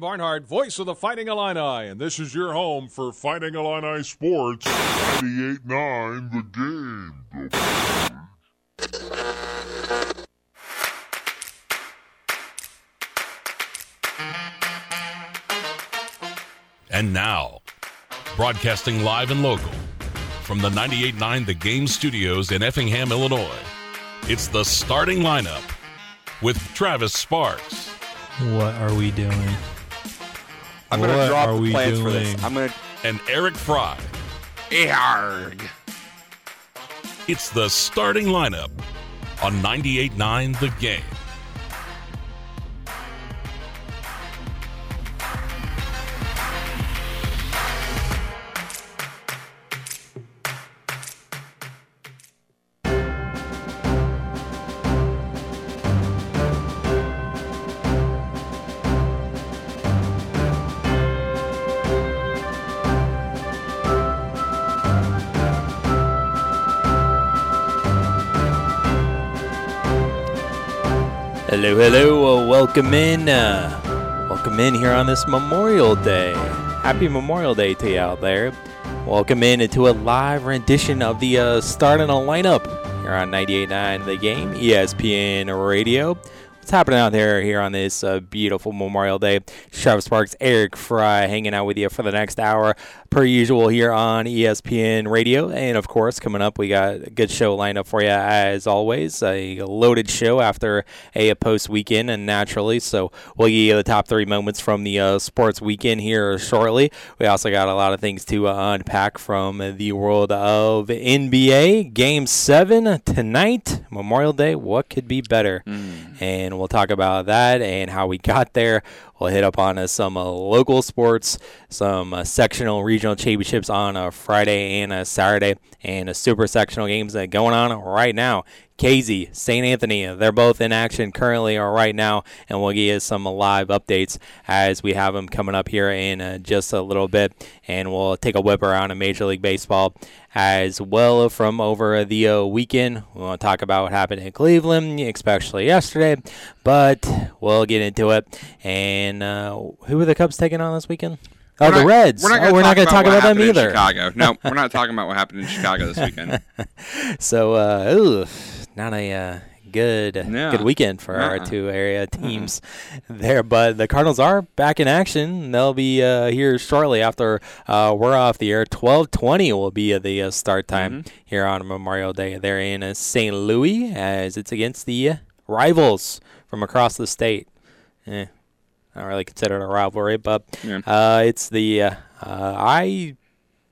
Barnhart, voice of the Fighting Illini, and this is your home for Fighting Illini Sports. 98.9 The Game. And now, broadcasting live and local from the 98.9 The Game studios in Effingham, Illinois, it's the starting lineup with Travis Sparks, What are we doing? I'm gonna What drop are the we plans for doing? this. I'm gonna. and Eric Fry. Arg. It's the starting lineup on 98.9 The Game. Hello, hello. Uh, welcome in. Uh, welcome in here on this Memorial Day. Happy Memorial Day to you out there. Welcome in into a live rendition of the uh, starting a lineup here on 98.9 The Game, ESPN Radio. What's happening out there here on this uh, beautiful Memorial Day? Travis Sparks, Eric Fry hanging out with you for the next hour, per usual here on ESPN Radio. And of course, coming up, we got a good show lined up for you as always. A loaded show after a post weekend, and naturally, so we'll give you the top three moments from the uh, sports weekend here shortly. We also got a lot of things to uh, unpack from the world of NBA. Game seven tonight, Memorial Day. What could be better? And we'll talk about that and how we got there. We'll hit up on uh, some uh, local sports, some uh, sectional regional championships on a Friday and a Saturday, and uh, super sectional games that going on right now. Casey, St. Anthony, they're both in action currently or right now, and we'll give you some live updates as we have them coming up here in uh, just a little bit. And we'll take a whip around in Major League Baseball as well from over the uh, weekend. We want to talk about what happened in Cleveland, especially yesterday, but we'll get into it. And uh, who were the Cubs taking on this weekend? Oh, We're the not- Reds. We're not oh, gonna talk going to talk about them either. Chicago. No, we're not talking about what happened in Chicago this weekend. So, uh, ooh, not a uh, good Yeah. good weekend for our Uh-uh. two area teams there. But the Cardinals are back in action. They'll be uh, here shortly after uh, we're off the air. Twelve twenty will be the uh, start time Mm-hmm. here on Memorial Day. They're in uh, St. Louis as it's against the uh, rivals from across the state. Eh, I don't really consider it a rivalry, but Yeah. uh, it's the uh, uh, I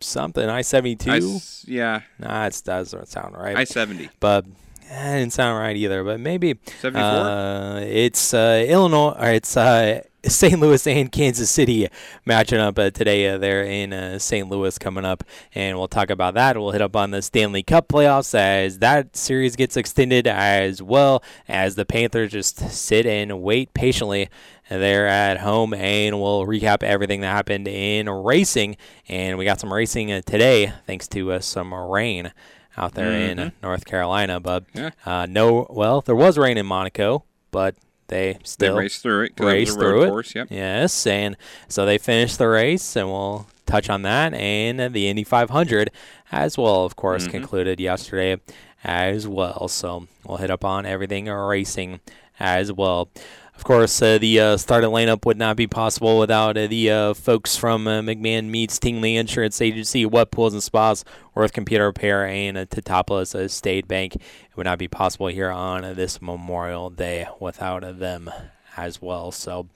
something I seventy two. yeah, Nah, it doesn't sound right I seventy. but that didn't sound right either. But maybe 74? uh, it's uh, Illinois or it's uh, St. Louis and Kansas City matching up uh, today. Uh, they're in uh, St. Louis coming up, and we'll talk about that. We'll hit up on the Stanley Cup playoffs as that series gets extended, as well as the Panthers just sit and wait patiently. They're at home, and we'll recap everything that happened in racing. And we got some racing uh, today, thanks to uh, some rain out there in uh, North Carolina. But Yeah. uh, no, well, there was rain in Monaco, but they They still raced through it raced through it. course. Yep. Yes, and so they finished the race, and we'll touch on that. And the Indy 500 as well, of course, Mm-hmm. concluded yesterday as well. So we'll hit up on everything racing as well. Of course, uh, the uh, starting lineup would not be possible without uh, the uh, folks from uh, McMahon Meets Tingley Insurance Agency, What Pools and Spas, Worth Computer Repair, and uh, Teutopolis uh, State Bank. It would not be possible here on this Memorial Day without them as well. So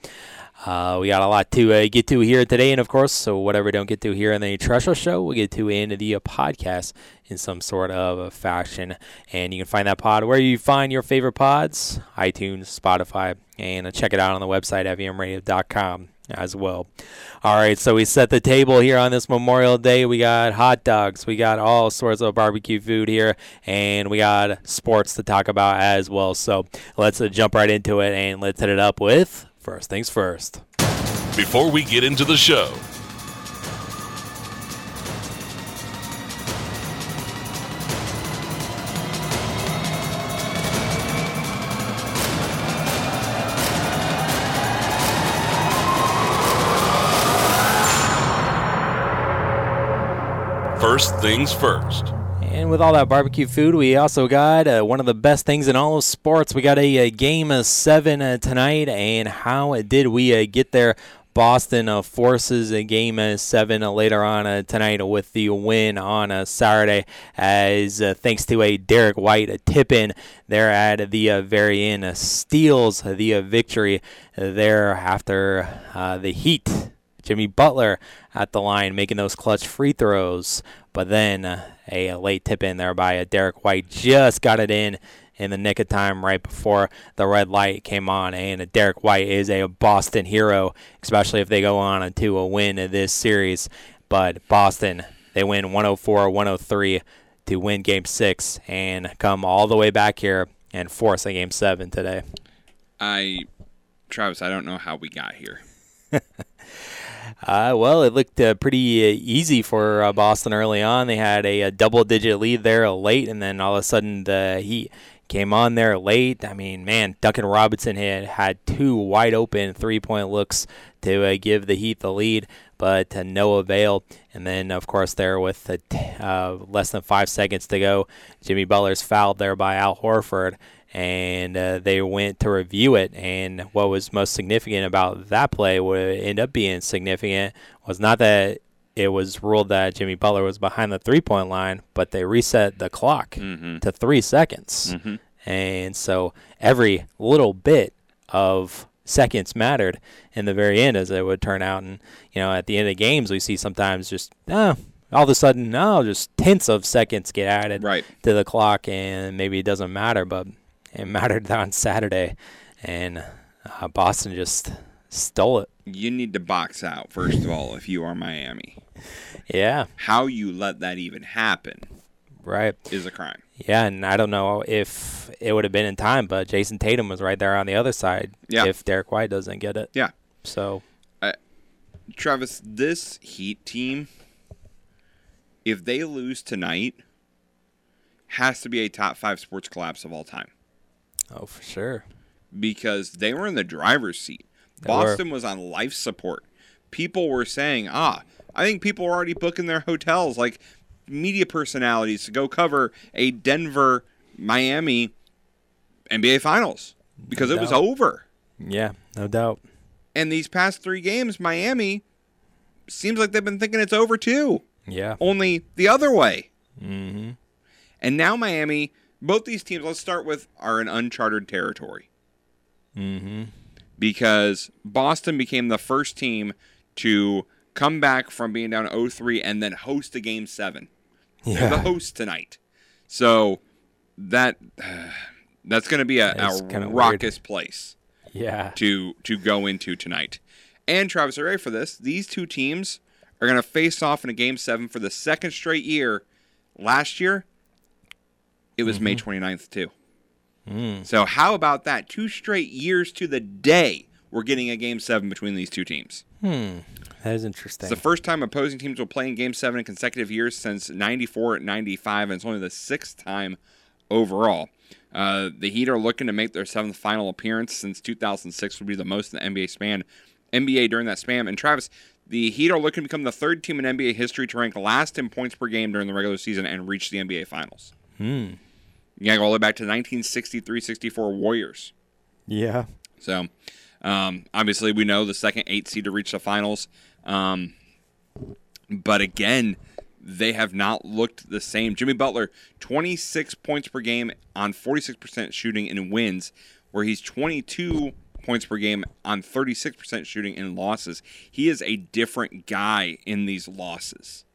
uh, we got a lot to uh, get to here today, and of course, so whatever we don't get to here in the Treasure Show, we get to in the uh, podcast in some sort of a fashion. And you can find that pod where you find your favorite pods: iTunes, Spotify, and check it out on the website fmradio.com as well. All right, so we set the table here on this Memorial Day. We got hot dogs, we got all sorts of barbecue food here, and we got sports to talk about as well. So let's uh, jump right into it and let's hit it up with first things first. Before we get into the show, First things first. And with all that barbecue food, we also got uh, one of the best things in all of sports. We got a, a game of seven uh, tonight, and how did we uh, get there? Boston uh, forces a game uh, seven uh, later on uh, tonight with the win on Saturday, as thanks to a Derrick White tip in there at the very end, steals the victory there after the Heat. Jimmy Butler at the line making those clutch free throws, but then uh, a late tip in there by uh, Derrick White just got it in in the nick of time right before the red light came on. And Derrick White is a Boston hero, especially if they go on to a win in this series. But Boston, they win 104 103 to win game six and come all the way back here and force a game seven today. I, Travis, I don't know how we got here. Uh, well, it looked uh, pretty uh, easy for uh, Boston early on. They had a, a double-digit lead there late, and then all of a sudden the Heat came on there late. I mean, man, Duncan Robinson had had two wide open three-point looks to uh, give the Heat the lead, but to no avail. And then, of course, there with less than five seconds to go, Jimmy Butler's fouled there by Al Horford and uh, they went to review it. And what was most significant about that play would end up being significant was not that it was ruled that Jimmy Butler was behind the three point line, but they reset the clock Mm-hmm. to three seconds. Mhm. And so every little bit of seconds mattered in the very end, as it would turn out. And, you know, at the end of games, we see sometimes just, oh, all of a sudden, no, just tenths of seconds get added Right. to the clock, and maybe it doesn't matter, but it mattered on Saturday, and uh, Boston just stole it. You need to box out, first of all, if you are Miami. Yeah, How you let that even happen right. is a crime. Yeah, and I don't know if it would have been in time, but Jayson Tatum was right there on the other side. Yeah. If Derek White doesn't get it. Yeah. So Travis, this Heat team, if they lose tonight, has to be a top five sports collapse of all time oh for sure. because they were in the driver's seat. They were. Boston was on life support. People were saying, ah, I think people were already booking their hotels, like media personalities, to go cover a Denver Miami NBA Finals because it was over. Yeah, no doubt. And these past three games, Miami seems like they've been thinking it's over too. Yeah. only the other way. Mm-hmm. And now Miami, both these teams, let's start with, are in uncharted territory Mm-hmm. because Boston became the first team to come back from being down 0-3 and then host a game seven. They're the host tonight, so that that's going to be a, a kinda weird. raucous place Yeah. to to go into tonight. And Travis, are ready for this? These two teams are going to face off in a game seven for the second straight year. Last year, it was May 29th, too. Mm. So, how about that? Two straight years to the day, we're getting a game seven between these two teams. Hmm. That is interesting. It's the first time opposing teams will play in game seven in consecutive years since 94 95, and it's only the sixth time overall. Uh, the Heat are looking to make their seventh final appearance since 2006 would be the most in the NBA span. NBA during that span. And Travis, the Heat are looking to become the third team in NBA history to rank last in points per game during the regular season and reach the NBA Finals. Hmm. You gotta go all the way back to 1963-64 Warriors. Yeah. So, um, obviously, we know the second eight seed to reach the finals. Um, but again, they have not looked the same. Jimmy Butler, 26 points per game on 46% shooting in wins, where he's 22 points per game on 36% shooting in losses. He is a different guy in these losses.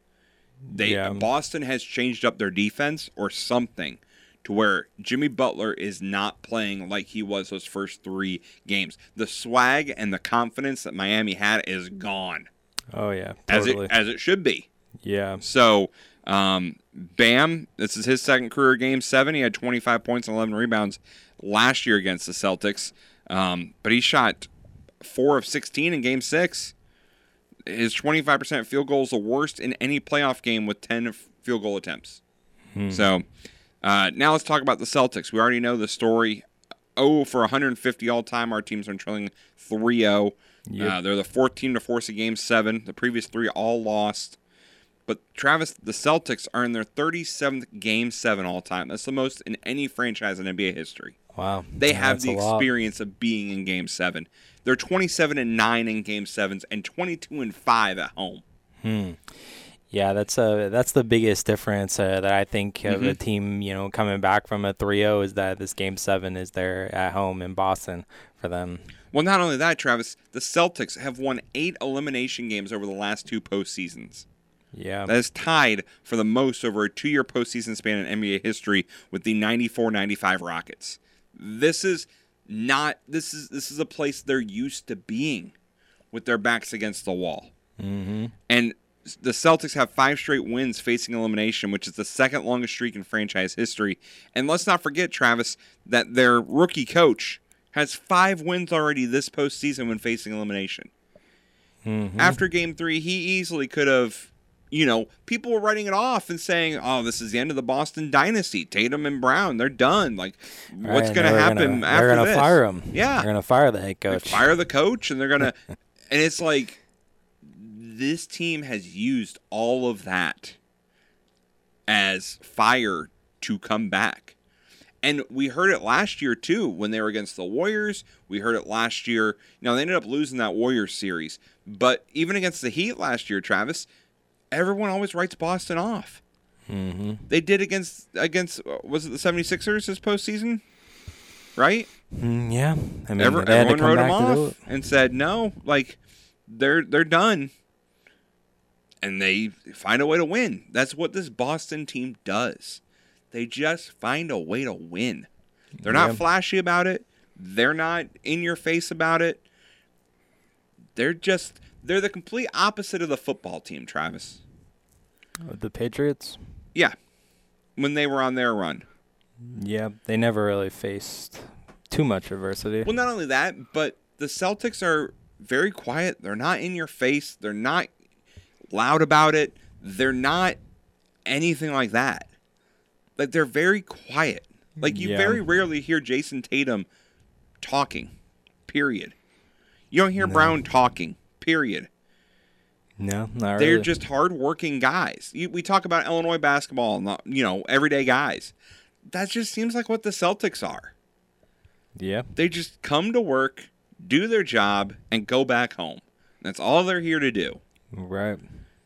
They Yeah. Boston has changed up their defense or something to where Jimmy Butler is not playing like he was those first 3 games. The swag and the confidence that Miami had is gone Oh yeah. as it as it should be. yeah. So, um, Bam, this is his second career game seven. He had 25 points and 11 rebounds last year against the Celtics, um, but he shot four of 16 in game six. His 25% field goal is the worst in any playoff game with 10 field goal attempts. So, uh, now let's talk about the Celtics. We already know the story. Oh, for 150 all time, our teams are trailing 3 0. Yep. Uh, they're the fourth team to force a game seven. The previous three all lost. But Travis, the Celtics are in their 37th game seven all time. That's the most in any franchise in NBA history. Wow. They Yeah, have the a lot. experience of being in game seven. They're 27 and 9 in game sevens and 22 and 5 at home. Hmm. Yeah, that's uh that's the biggest difference uh, that I think of Mm-hmm. a team, you know, coming back from a 3-0 is that this game 7 is there at home in Boston for them. Well, not only that, Travis, the Celtics have won eight elimination games over the last two postseasons. Yeah. That is tied for the most over a two year postseason span in NBA history with the 94 95 Rockets. This is not this is this is a place they're used to being with their backs against the wall. Mm-hmm. And the Celtics have five straight wins facing elimination, which is the second longest streak in franchise history. And let's not forget, Travis, that their rookie coach has five wins already this postseason when facing elimination. After game three, he easily could have, you know, people were writing it off and saying, oh, this is the end of the Boston dynasty. Tatum and Brown, they're done. Like, what's going to happen gonna, after They're gonna this? fire them. Yeah. They're gonna fire the head They coach. fire the coach and they're gonna and it's like this team has used all of that as fire to come back and we heard it last year too when they were against the warriors we heard it last year Now they ended up losing that warriors series but even against the heat last year travis everyone always writes boston off mm-hmm. they did against against uh, was it the 76ers this postseason right Mm, yeah. I mean, Every, they had to everyone wrote them off and said no, like they're they're done, and they find a way to win. That's what this Boston team does. They just find a way to win. They're not Yeah. flashy about it. They're not in your face about it. They're just they're the complete opposite of the football team, Travis. The Patriots. Yeah, when they were on their run. Yeah, they never really faced too much adversity. Well, not only that, but the Celtics are very quiet. They're not in your face. They're not loud about it. They're not anything like that. Like they're very quiet. Like you Yeah. very rarely hear Jayson Tatum talking. Period. You don't hear Brown talking. Period. no, not They're really. just hardworking guys. You, we talk about Illinois basketball, not uh, you know everyday guys. That just seems like what the Celtics are. yeah. They just come to work, do their job, and go back home. That's all they're here to do. Right.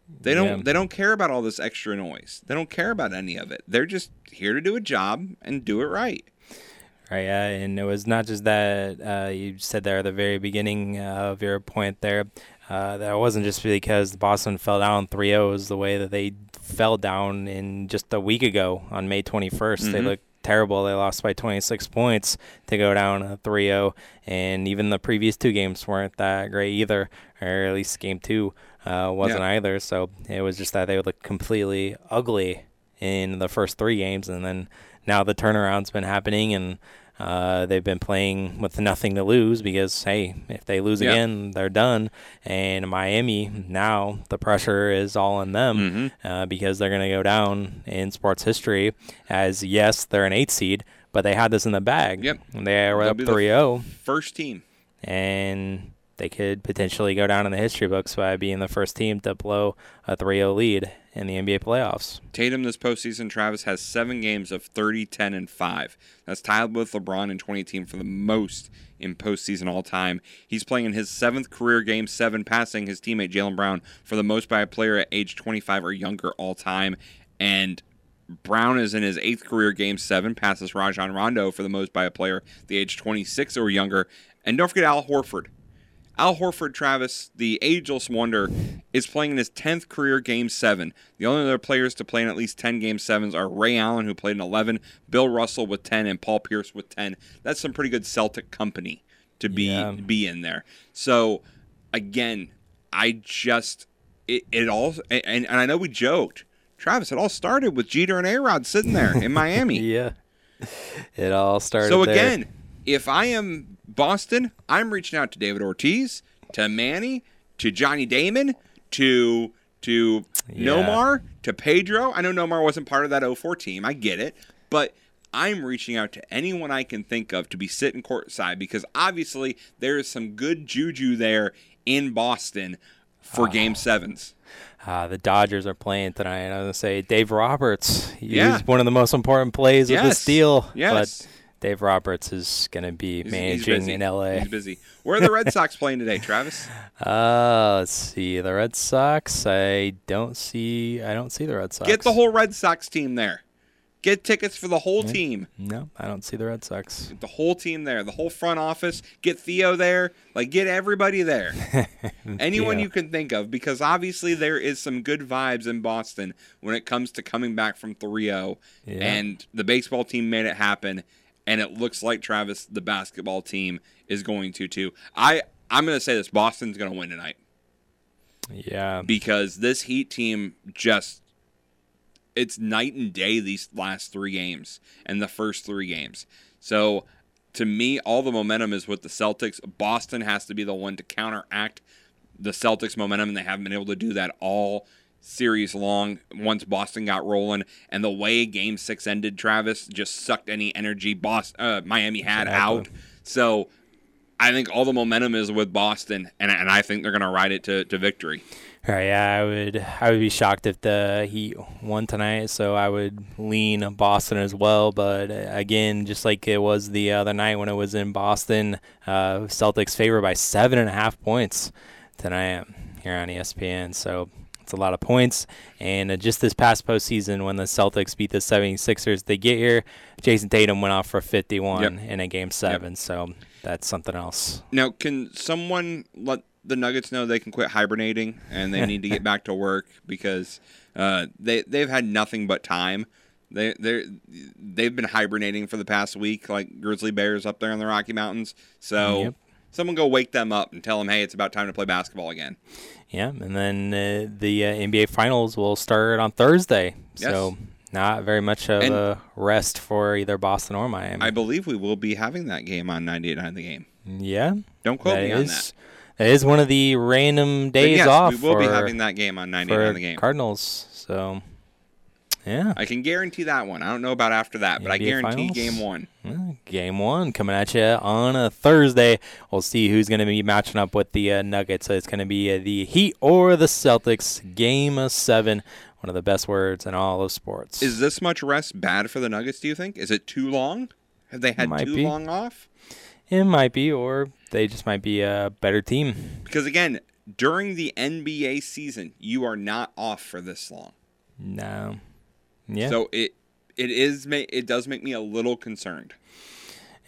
They don't Yeah. they don't care about all this extra noise. They don't care about any of it. They're just here to do a job and do it right. Right, yeah, and it was not just that uh, you said there at the very beginning uh, of your point there. Uh, that it wasn't just because Boston fell down 3 0, it the way that they fell down in just a week ago on May 21st. They Mhm. looked terrible. They lost by 26 points to go down 3 0, and even the previous two games weren't that great either, or at least game two uh, wasn't Yeah. either. So it was just that they looked completely ugly in the first three games, and then now the turnaround's been happening, and uh, they've been playing with nothing to lose because hey, if they lose Yeah. again, they're done. And Miami now the pressure is all on them Mm-hmm. uh, because they're going to go down in sports history as yes, they're an eight seed, but they had this in the bag. Yep. They were up be 3-0 First team. and they could potentially go down in the history books by being the first team to blow a 3-0 lead in the NBA playoffs. Tatum this postseason, Travis has seven games of 30, 10, and 5. That's tied with LeBron in 2018 for the most in postseason all time. He's playing in his seventh career game seven, passing his teammate Jaylen Brown for the most by a player at age 25 or younger all time. And Brown is in his eighth career game seven, passes Rajon Rondo for the most by a player the age 26 or younger. And don't forget Al Horford. Al Horford, Travis, the ageless wonder, is playing in his 10th career Game 7. The only other players to play in at least 10 Game 7s are Ray Allen, who played in 11, Bill Russell with 10, and Paul Pierce with 10. That's some pretty good Celtic company to be Yeah. be in there. So, again, I just, it, it all, and, and I know we joked, Travis, it all started with Jeter and A-Rod sitting there in Miami. Yeah. It all started So there. again, if I am Boston, I'm reaching out to David Ortiz, to Manny, to Johnny Damon, to to Yeah. Nomar, to Pedro. I know Nomar wasn't part of that 04 team. I get it, but I'm reaching out to anyone I can think of to be sitting courtside because obviously there is some good juju there in Boston for Game Sevens. Uh, the Dodgers are playing tonight. I was gonna say Dave Roberts. He's Yeah. one of the most important plays of this deal. Yes. But Dave Roberts is gonna be He's- he's managing busy. in LA. He's busy. Where are the Red Sox playing today, Travis? Uh, let's see. The Red Sox. I don't see. I don't see the Red Sox. Get the whole Red Sox team there. Get tickets for the whole team. No, I don't see the Red Sox. Get the whole team there. The whole front office. Get Theo there. Like get everybody there. Anyone Yeah. you can think of, because obviously there is some good vibes in Boston when it comes to coming back from 3-0. Yeah. And the baseball team made it happen. And it looks like Travis, the basketball team, is going to too. I I'm gonna say this: Boston's gonna win tonight. Yeah. because this Heat team just it's night and day these last three games and the first three games. So to me, all the momentum is with the Celtics. Boston has to be the one to counteract the Celtics' momentum, and they haven't been able to do that all series long once Boston got rolling. And the way Game Six ended, Travis just sucked any energy Boston, uh, Miami had out. So I think all the momentum is with Boston, and, and I think they're going to ride it to, to victory. All right, yeah, I would I would be shocked if the Heat won tonight, so I would lean Boston as well. But uh, again, just like it was the other night when it was in Boston, uh, Celtics favor by seven and a half points tonight here on ESPN. So a lot of points. And uh, just this past postseason, when the Celtics beat the 76ers, they get here. Jayson Tatum went off for 51 Yep. in a game seven, so that's something else. Now, can someone let the Nuggets know they can quit hibernating and they need to get back to work because uh, they they've had nothing but time. They they they've been hibernating for the past week, like grizzly bears up there in the Rocky Mountains. So Yep. someone go wake them up and tell them, hey, it's about time to play basketball again. Yeah, and then uh, the uh, NBA Finals will start on Thursday. So not very much of And- a rest for either Boston or Miami. I believe we will be having that game on 98.9 The Game. yeah, Don't quote me on that. that is one of the random days yes, off we will for, be having that game on 99 The Game. Cardinals. So yeah, I can guarantee that one. I don't know about after that, but I guarantee Finals? game one. Game one coming at you on a Thursday. We'll see who's going to be matching up with the uh, Nuggets. So it's going to be uh, the Heat or the Celtics. Game seven, one of the best words in all of sports. Is this much rest bad for the Nuggets? Do you think? Is it too long? Have they had Might too be. long off? It might be, or they just might be a better team. Because again, during the NBA season, you are not off for this long. No. Yeah. So it it is it does make me a little concerned.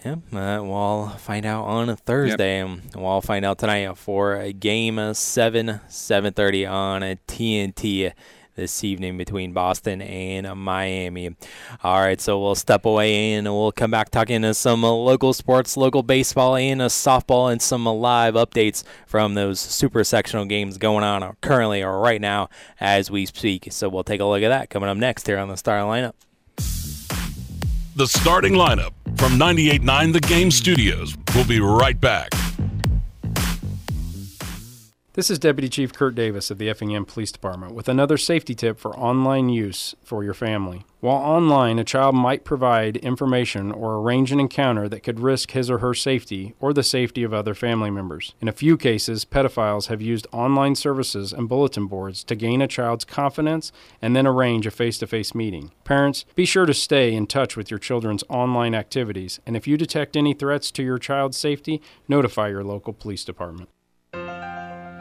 yeah. Uh, we'll find out on a Thursday, and we'll find out tonight for a game uh, seven, seven thirty on a TNT this evening between Boston and Miami. All right, so we'll step away and we'll come back talking to some local sports, local baseball, and softball, and some live updates from those super sectional games going on currently or right now as we speak. So we'll take a look at that coming up next here on the Star Lineup. The starting lineup from 98.9 The Game Studios. We'll be right back. This is Deputy Chief Kurt Davis of the Effingham Police Department with another safety tip for online use for your family. While online, a child might provide information or arrange an encounter that could risk his or her safety or the safety of other family members. In a few cases, pedophiles have used online services and bulletin boards to gain a child's confidence and then arrange a face to face meeting. Parents, be sure to stay in touch with your children's online activities, and if you detect any threats to your child's safety, notify your local police department.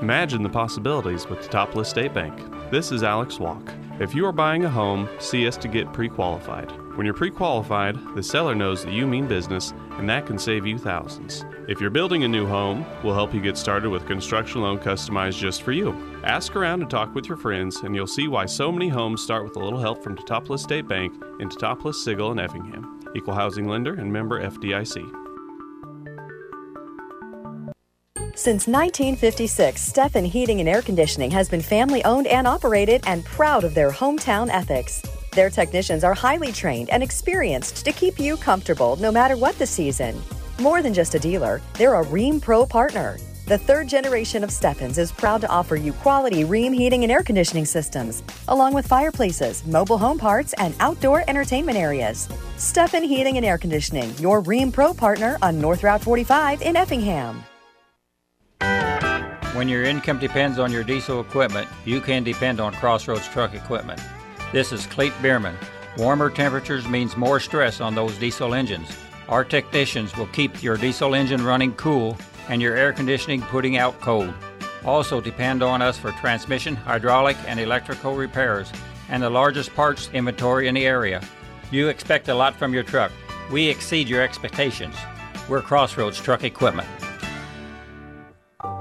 Imagine the possibilities with Teutopolis State Bank. This is Alex Walk. If you are buying a home, see us to get pre qualified. When you're pre qualified, the seller knows that you mean business, and that can save you thousands. If you're building a new home, we'll help you get started with construction loan customized just for you. Ask around and talk with your friends, and you'll see why so many homes start with a little help from Teutopolis State Bank in Teutopolis, Sigel, and Effingham. Equal housing lender and member FDIC. Since 1956, Stephan Heating and Air Conditioning has been family owned and operated and proud of their hometown ethics. Their technicians are highly trained and experienced to keep you comfortable no matter what the season. More than just a dealer, they're a Rheem Pro partner. The third generation of Stephens is proud to offer you quality Rheem heating and air conditioning systems, along with fireplaces, mobile home parts, and outdoor entertainment areas. Stephan Heating and Air Conditioning, your Rheem Pro partner on North Route 45 in Effingham. When your income depends on your diesel equipment, you can depend on Crossroads Truck Equipment. This is Cleet Bierman. Warmer temperatures means more stress on those diesel engines. Our technicians will keep your diesel engine running cool and your air conditioning putting out cold. Also depend on us for transmission, hydraulic, and electrical repairs, and the largest parts inventory in the area. You expect a lot from your truck. We exceed your expectations. We're Crossroads Truck Equipment.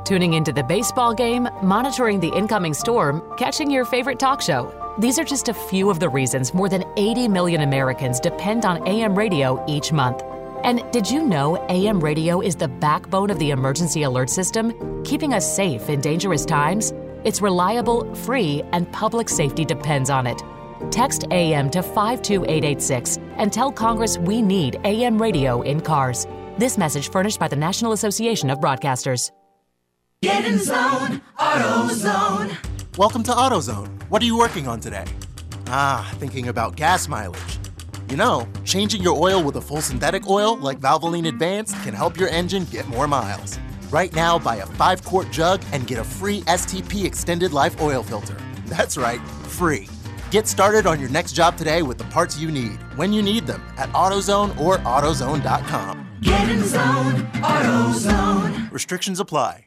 Tuning into the baseball game, monitoring the incoming storm, catching your favorite talk show. These are just a few of the reasons more than 80 million Americans depend on AM radio each month. And did you know AM radio is the backbone of the emergency alert system, keeping us safe in dangerous times? It's reliable, free, and public safety depends on it. Text AM to 52886 and tell Congress we need AM radio in cars. This message furnished by the National Association of Broadcasters. Get in zone, AutoZone. Welcome to AutoZone. What are you working on today? Ah, thinking about gas mileage. You know, changing your oil with a full synthetic oil like Valvoline Advanced can help your engine get more miles. Right now, buy a 5 quart jug and get a free STP Extended Life Oil Filter. That's right, free. Get started on your next job today with the parts you need, when you need them, at AutoZone or AutoZone.com. Get in zone, AutoZone. Restrictions apply.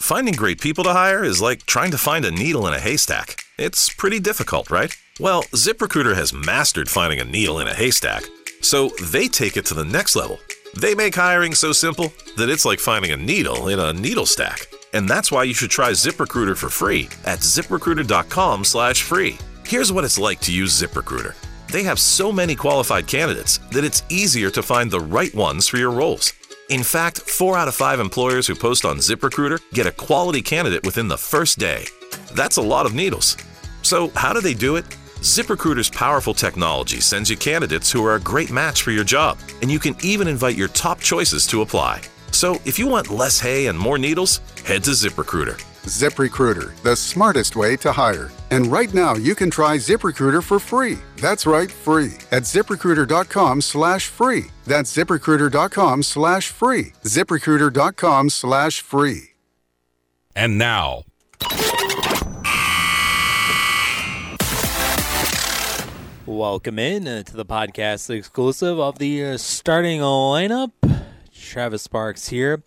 Finding great people to hire is like trying to find a needle in a haystack. It's pretty difficult, right? Well, ZipRecruiter has mastered finding a needle in a haystack, so they take it to the next level. They make hiring so simple that it's like finding a needle in a needle stack. And that's why you should try ZipRecruiter for free at ziprecruiter.com/free. Here's what it's like to use ZipRecruiter. They have so many qualified candidates that it's easier to find the right ones for your roles. In fact, 4 out of 5 employers who post on ZipRecruiter get a quality candidate within the first day. That's a lot of needles. So, how do they do it? ZipRecruiter's powerful technology sends you candidates who are a great match for your job, and you can even invite your top choices to apply. So, if you want less hay and more needles, head to ZipRecruiter. ZipRecruiter, the smartest way to hire. And right now you can try ZipRecruiter for free. That's right, free. At ziprecruiter.com slash free. That's ziprecruiter.com slash free. ZipRecruiter.com slash free. And now, Welcome in uh, to the podcast exclusive of the uh, starting lineup. Travis Sparks here.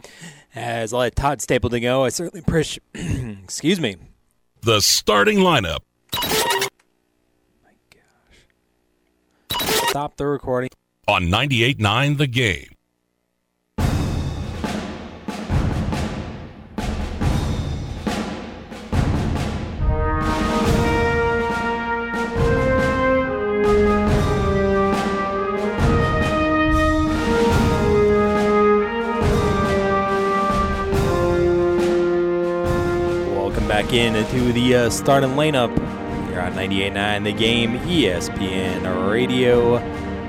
As I let Todd Stapleton go, I certainly appreciate. excuse me. the starting lineup. My gosh! Stop the recording. On 98.9 The Game. Back in to the uh, starting lineup here on 98.9 The Game, ESPN Radio.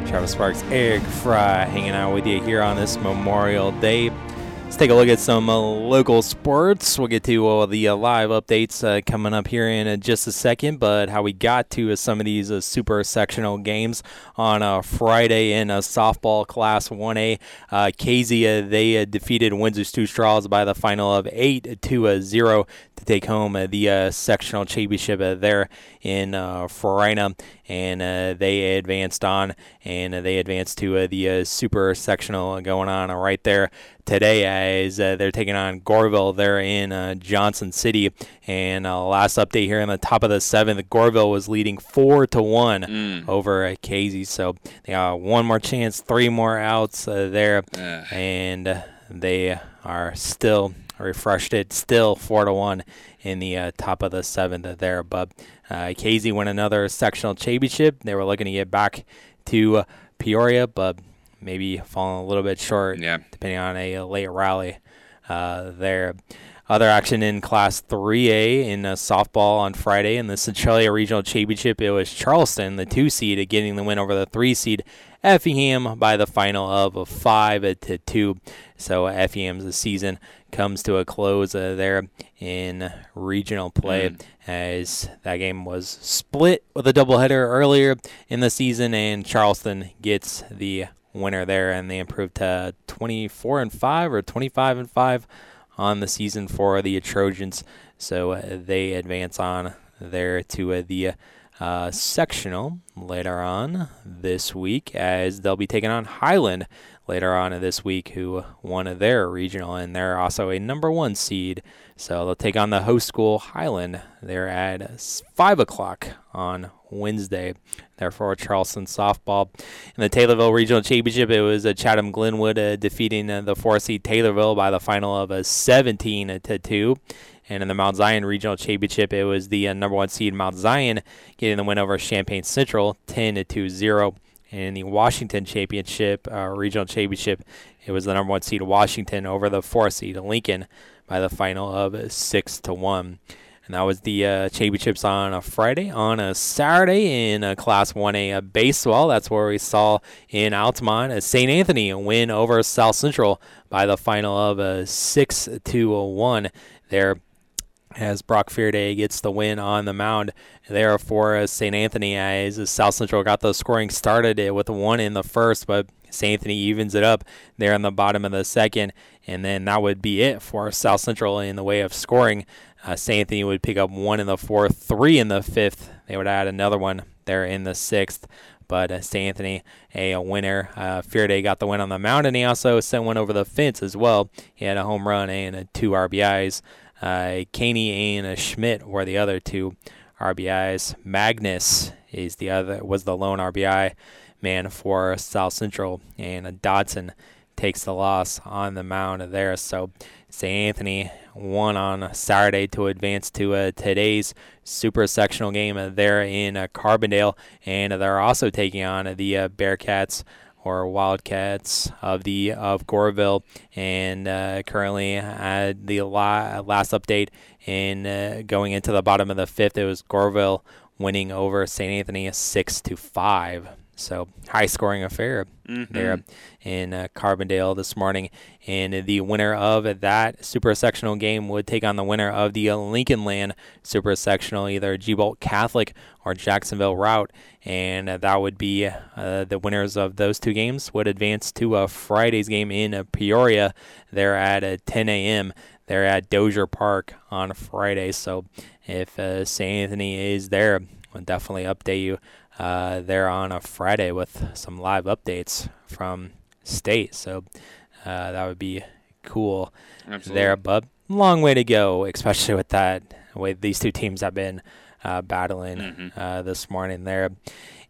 Travis Sparks, Eric Fry hanging out with you here on this Memorial Day. Let's take a look at some uh, local sports. We'll get to uh, the uh, live updates uh, coming up here in uh, just a second, but how we got to uh, some of these uh, super sectional games on uh, Friday in uh, softball Class 1A. Uh, they defeated Windsor Two Straws by the final of 8 to uh, 0 to take home the sectional championship there in uh, Farina, and they advanced on, and they advanced to the super sectional going on right there today as uh, they're taking on Goreville. They're in uh, Johnson City. And uh, last update here in the top of the seventh, Goreville was leading four to one Mm. over uh, Casey. So they got one more chance, three more outs uh, there, and they are still refreshed it, still four to one in the uh, top of the seventh there. But uh, Casey won another sectional championship. They were looking to get back to uh, Peoria, but maybe falling a little bit short, Yeah. depending on a late rally uh, there. Other action in Class 3A in uh, softball on Friday in the Centralia Regional Championship. It was Charleston, the two seed, getting the win over the three seed Effingham by the final of five to two. So Effingham's season comes to a close uh, there in regional play as that game was split with a doubleheader earlier in the season, and Charleston gets the winner there, and they improved to 24 and five or 25 and five on the season for the Trojans. So uh, they advance on there to uh, the uh, sectional later on this week as they'll be taking on Highland later on this week, who won their regional, and they're also a number one seed. So they'll take on the host school Highland. They're at five o'clock on Wednesday. Therefore, Charleston softball in the Taylorville Regional Championship. It was uh, Chatham Glenwood uh, defeating uh, the four seed Taylorville by the final of a 17 to two. And in the Mount Zion Regional Championship, it was the uh, number one seed Mount Zion getting the win over Champaign Central 10 to 2 0. And in the Washington Championship, uh, Regional Championship, it was the number one seed Washington over the four seed Lincoln by the final of 6 to 1. And that was the uh, championships on a Friday. On a Saturday in uh, Class 1A uh, baseball, that's where we saw in Altamont uh, St. Anthony win over South Central by the final of a 6 to 1 there as Brock Fearday gets the win on the mound there for uh, St. Anthony as South Central got the scoring started uh, with a one in the first, but St. Anthony evens it up there in the bottom of the second, and then that would be it for South Central in the way of scoring. Uh, St. Anthony would pick up one in the fourth, three in the fifth. They would add another one there in the sixth. But uh, St. Anthony, a, a winner. Uh, Fearday got the win on the mound, and he also sent one over the fence as well. He had a home run and uh, two RBIs. Uh, Caney and uh, Schmidt were the other two RBIs. Magnus is the other was the lone RBI man for South Central, and uh, Dodson takes the loss on the mound there. So St. Anthony won on Saturday to advance to uh, today's super sectional game uh, there in uh, Carbondale, and they're also taking on the uh, Bearcats or Wildcats of the of Goreville, and uh, currently at the la- last update in going into the bottom of the fifth, it was Goreville winning over St. Anthony six to five. So high scoring affair Mhm. there in uh, Carbondale this morning. And the winner of that super sectional game would take on the winner of the Lincoln Land super sectional, either Gibault Catholic or Jacksonville Routt. And uh, that would be uh, the winners of those two games would advance to a Friday's game in uh, Peoria. They're at uh, 10 a.m. They're at Dozer Park on Friday. So if uh, St. Anthony is there, I'll definitely update you uh, there on a Friday with some live updates from state. So uh, that would be cool Absolutely. there, but long way to go, especially with that way these two teams have been uh, battling Mhm. uh, this morning there.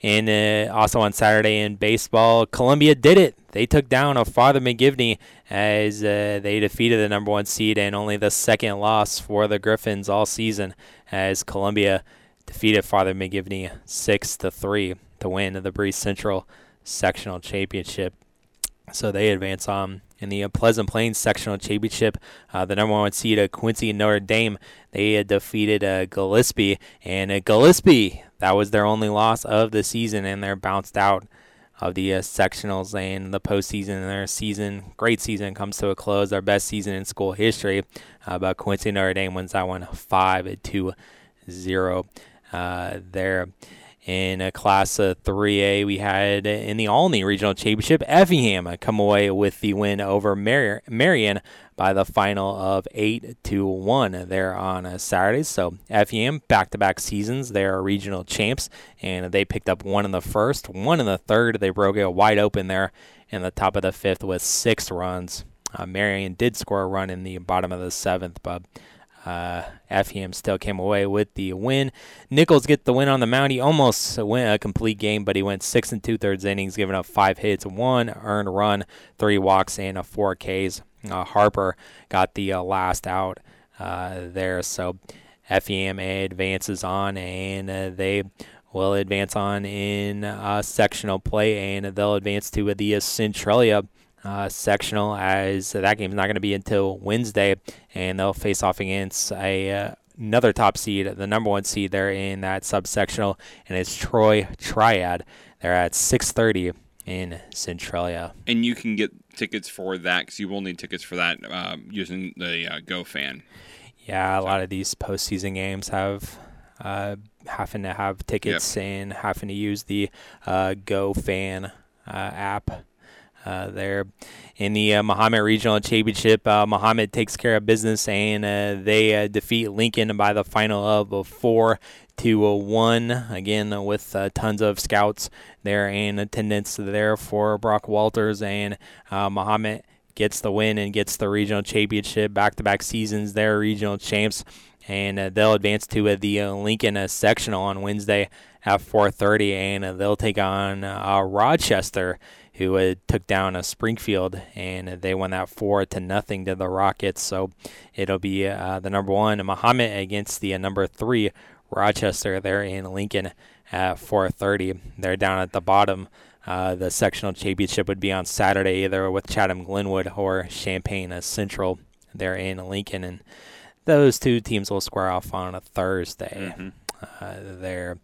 And uh, also on Saturday in baseball, Columbia did it. They took down a Father McGivney as uh, they defeated the number one seed and only the second loss for the Griffins all season as Columbia defeated Father McGivney six to three to win the Breese Central sectional championship. So they advance on in the uh, Pleasant Plains sectional championship. Uh, the number one seed, uh, Quincy Notre Dame, they had defeated uh, Gillespie, and uh, Gillespie that was their only loss of the season, and they're bounced out of the uh, sectionals and the postseason. Their season, great season, comes to a close. Their best season in school history. Uh, but Quincy Notre Dame wins that one five to zero. Uh, there. In uh, Class of 3A, we had in the Olney Regional Championship, Effingham come away with the win over Mar- Marion by the final of 8 to 1 there on uh, Saturday. So, Effingham, back to back seasons, they are regional champs, and they picked up one in the first, one in the third. They broke it wide open there in the top of the fifth with six runs Uh, Marion did score a run in the bottom of the seventh, but uh, FEM still came away with the win. Nichols get the win on the mound. He almost went a complete game, but he went six and two thirds innings, giving up five hits, one earned run, three walks, and a four Ks. Uh, Harper got the uh, last out uh, there, so FEM advances on, and uh, they will advance on in uh, sectional play, and they'll advance to the Centralia uh, sectional as that game's not going to be until Wednesday, and they'll face off against a uh, another top seed, the number one seed there in that subsectional, and it's Troy Triad. They're at 6:30 in Centralia. And you can get tickets for that because you will need tickets for that um, using the uh, Go Fan. Yeah, a lot of these postseason games have uh, having to have tickets yep. and having to use the uh, Go Fan uh, app uh, there in the uh, Mahomet Regional Championship. Uh, Mahomet takes care of business and uh, they uh, defeat Lincoln by the final of four to one. Again, with uh, tons of scouts there and attendance there for Brock Walters and Mahomet gets the win and gets the regional championship back-to-back seasons. They're regional champs and they'll advance to the Lincoln sectional on Wednesday at 4:30 and they'll take on Rochester who uh, took down a Springfield, and they won that four to nothing to the Rockets. So it'll be uh, the number one Mahomet against the uh, number three Rochester there in Lincoln at 4:30. They're down at the bottom. Uh, the sectional championship would be on Saturday, either with Chatham Glenwood or Champaign Central there in Lincoln, and those two teams will square off on a Thursday. Mm-hmm. Uh, there.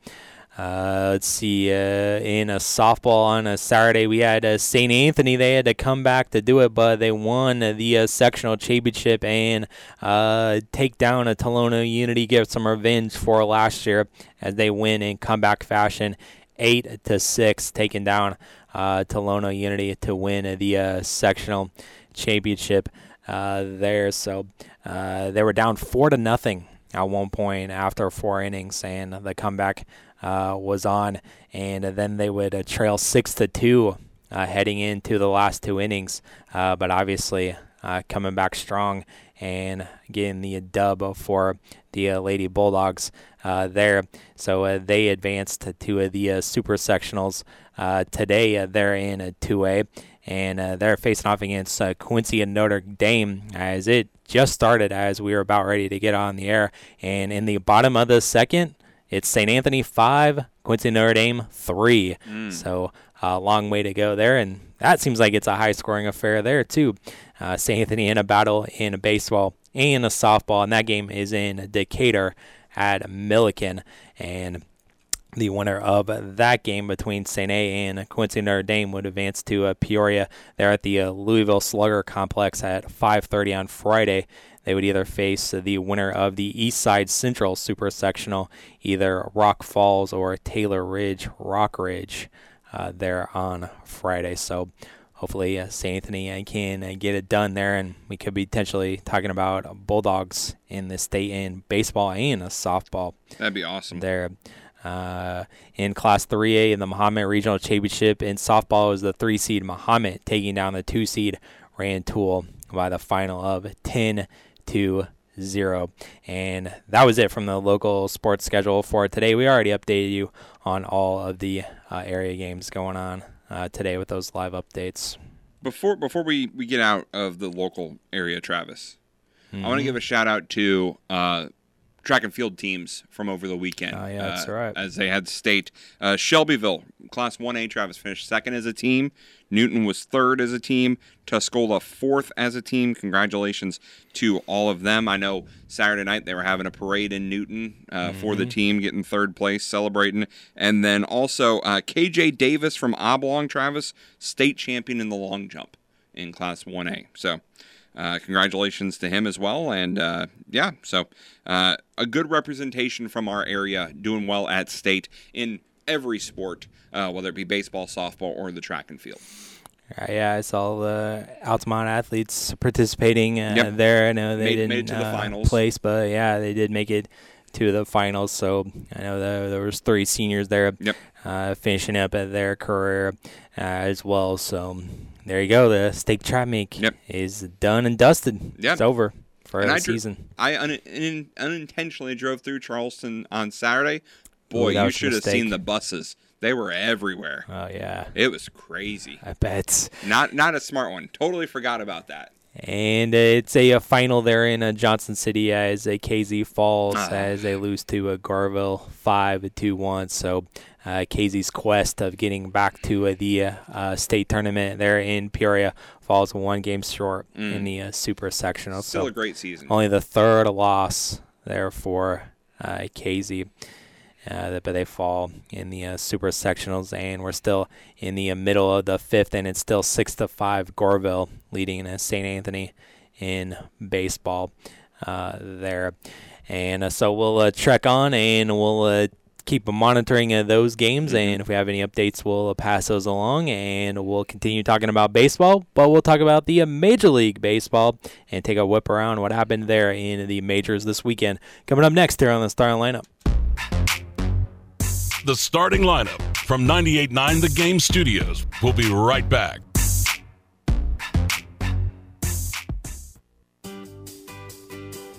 Uh, let's see. Uh, in a softball on a Saturday, we had uh, St. Anthony. They had to come back to do it, but they won the uh, sectional championship and uh, take down a Tolono Unity, give some revenge for last year as they win in comeback fashion, eight to six, taking down uh, Tolono Unity to win the sectional championship there. So they were down four to nothing at one point after four innings, and the comeback uh, was on, and then they would uh, trail six to two uh, heading into the last two innings. Uh, but obviously, uh, coming back strong and getting the dub for the Lady Bulldogs there. So they advanced to the Super Sectionals today. they're in a 2A and uh, they're facing off against uh, Quincy and Notre Dame as it just started as we were about ready to get on the air. And in the bottom of the second, it's St. Anthony 5, Quincy Notre Dame 3. Mm. So a uh, long way to go there. And that seems like it's a high scoring affair there, too. Uh, St. Anthony in a battle in a baseball and a softball. And that game is in Decatur at Millikin. And the winner of that game between St. A and Quincy Notre Dame would advance to uh, Peoria there at the uh, Louisville Slugger Complex at 5:30 on Friday. They would either face the winner of the East Side Central Super Sectional, either Rock Falls or Taylor Ridge Rock Ridge, uh, there on Friday. So hopefully uh, St. Anthony can uh, get it done there, and we could be potentially talking about Bulldogs in the state in baseball and a softball. That'd be awesome. There. Uh, in Class 3A in the Mahomet Regional Championship in softball is the three seed Mahomet taking down the two seed Rantoul by the final of 10 to zero. And that was it from the local sports schedule for today. We already updated you on all of the uh, area games going on uh, today with those live updates. Before before we, we get out of the local area, Travis, mm-hmm. I want to give a shout out to uh, track and field teams from over the weekend. Oh, yeah, that's uh, right. As they had state. Uh, Shelbyville, Class 1A, Travis finished second as a team. Newton was third as a team. Tuscola fourth as a team. Congratulations to all of them. I know Saturday night they were having a parade in Newton uh, mm-hmm. for the mm-hmm. team, getting third place, celebrating. And then also uh, KJ Davis from Oblong, Travis, state champion in the long jump in Class 1A. So uh, congratulations to him as well. And uh, yeah, so uh, a good representation from our area, doing well at state in every sport, uh, whether it be baseball, softball, or the track and field. Uh, yeah, I saw the Altamont athletes participating uh, yep. there. I know they made, didn't made to the finals. place, but yeah, they did make it to the finals. So I know there, there was three seniors there yep. finishing up at their career as well. So there you go. The steak trap meet Yep. is done and dusted. Yep. It's over for And the I dro- season. I un- un- unintentionally drove through Charleston on Saturday. Boy, Ooh, you should have seen the buses. They were everywhere. Oh yeah, It was crazy. I bet. Not not a smart one. Totally forgot about that. And uh, it's a, uh final there in uh, Johnston City as a Casey falls Ah. as they lose to a Goreville five to one. So uh, Casey's quest of getting back to uh, the uh, uh, state tournament there in Peoria falls one game short in Mm. the uh, super sectional. Still so a great season. Only the third loss there for uh, Casey. Uh, but they fall in the uh, super sectionals, and we're still in the uh, middle of the fifth, and it's still six to five. Goreville leading uh, St. Anthony in baseball uh, there, and uh, so we'll uh, trek on, and we'll uh, keep monitoring uh, those games, and if we have any updates, we'll uh, pass those along, and we'll continue talking about baseball, but we'll talk about the uh, Major League Baseball and take a whip around what happened there in the majors this weekend. Coming up next here on the starting lineup. The starting lineup from 98.9 The Game Studios. We'll be right back.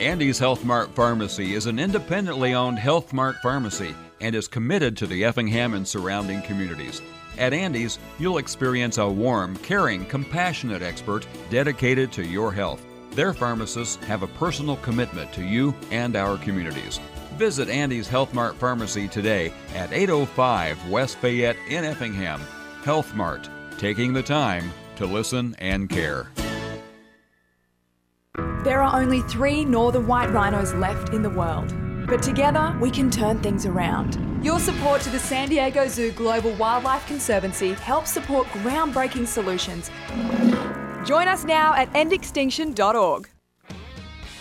Andy's Health Mart Pharmacy is an independently owned Health Mart pharmacy and is committed to the Effingham and surrounding communities. At Andy's, you'll experience a warm, caring, compassionate expert dedicated to your health. Their pharmacists have a personal commitment to you and our communities. Visit Andy's Health Mart Pharmacy today at 805 West Fayette in Effingham. Health Mart, taking the time to listen and care. There are only three northern white rhinos left in the world, but together we can turn things around. Your support to the San Diego Zoo Global Wildlife Conservancy helps support groundbreaking solutions. Join us now at endextinction.org.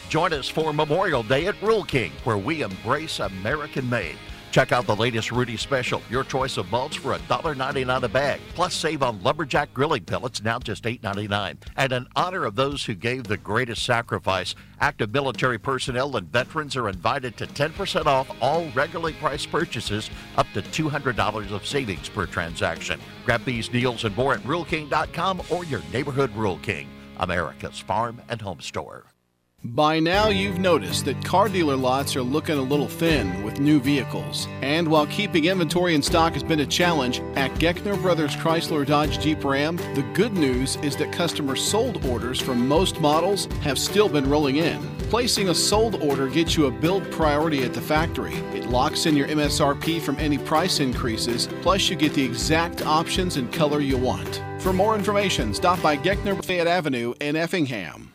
Join us for Memorial Day at Rural King, where we embrace American made. Check out the latest Rudy special, your choice of mulch for $1.99 a bag. Plus, save on lumberjack grilling pellets, now just $8.99. And in honor of those who gave the greatest sacrifice, active military personnel and veterans are invited to 10% off all regularly priced purchases, up to $200 of savings per transaction. Grab these deals and more at RuralKing.com or your neighborhood Rural King, America's farm and home store. By now, you've noticed that car dealer lots are looking a little thin with new vehicles. And while keeping inventory in stock has been a challenge, at Goeckner Brothers Chrysler Dodge Jeep Ram, the good news is that customer sold orders from most models have still been rolling in. Placing a sold order gets you a build priority at the factory. It locks in your MSRP from any price increases, plus, you get the exact options and color you want. For more information, stop by Goeckner Fayette Avenue in Effingham.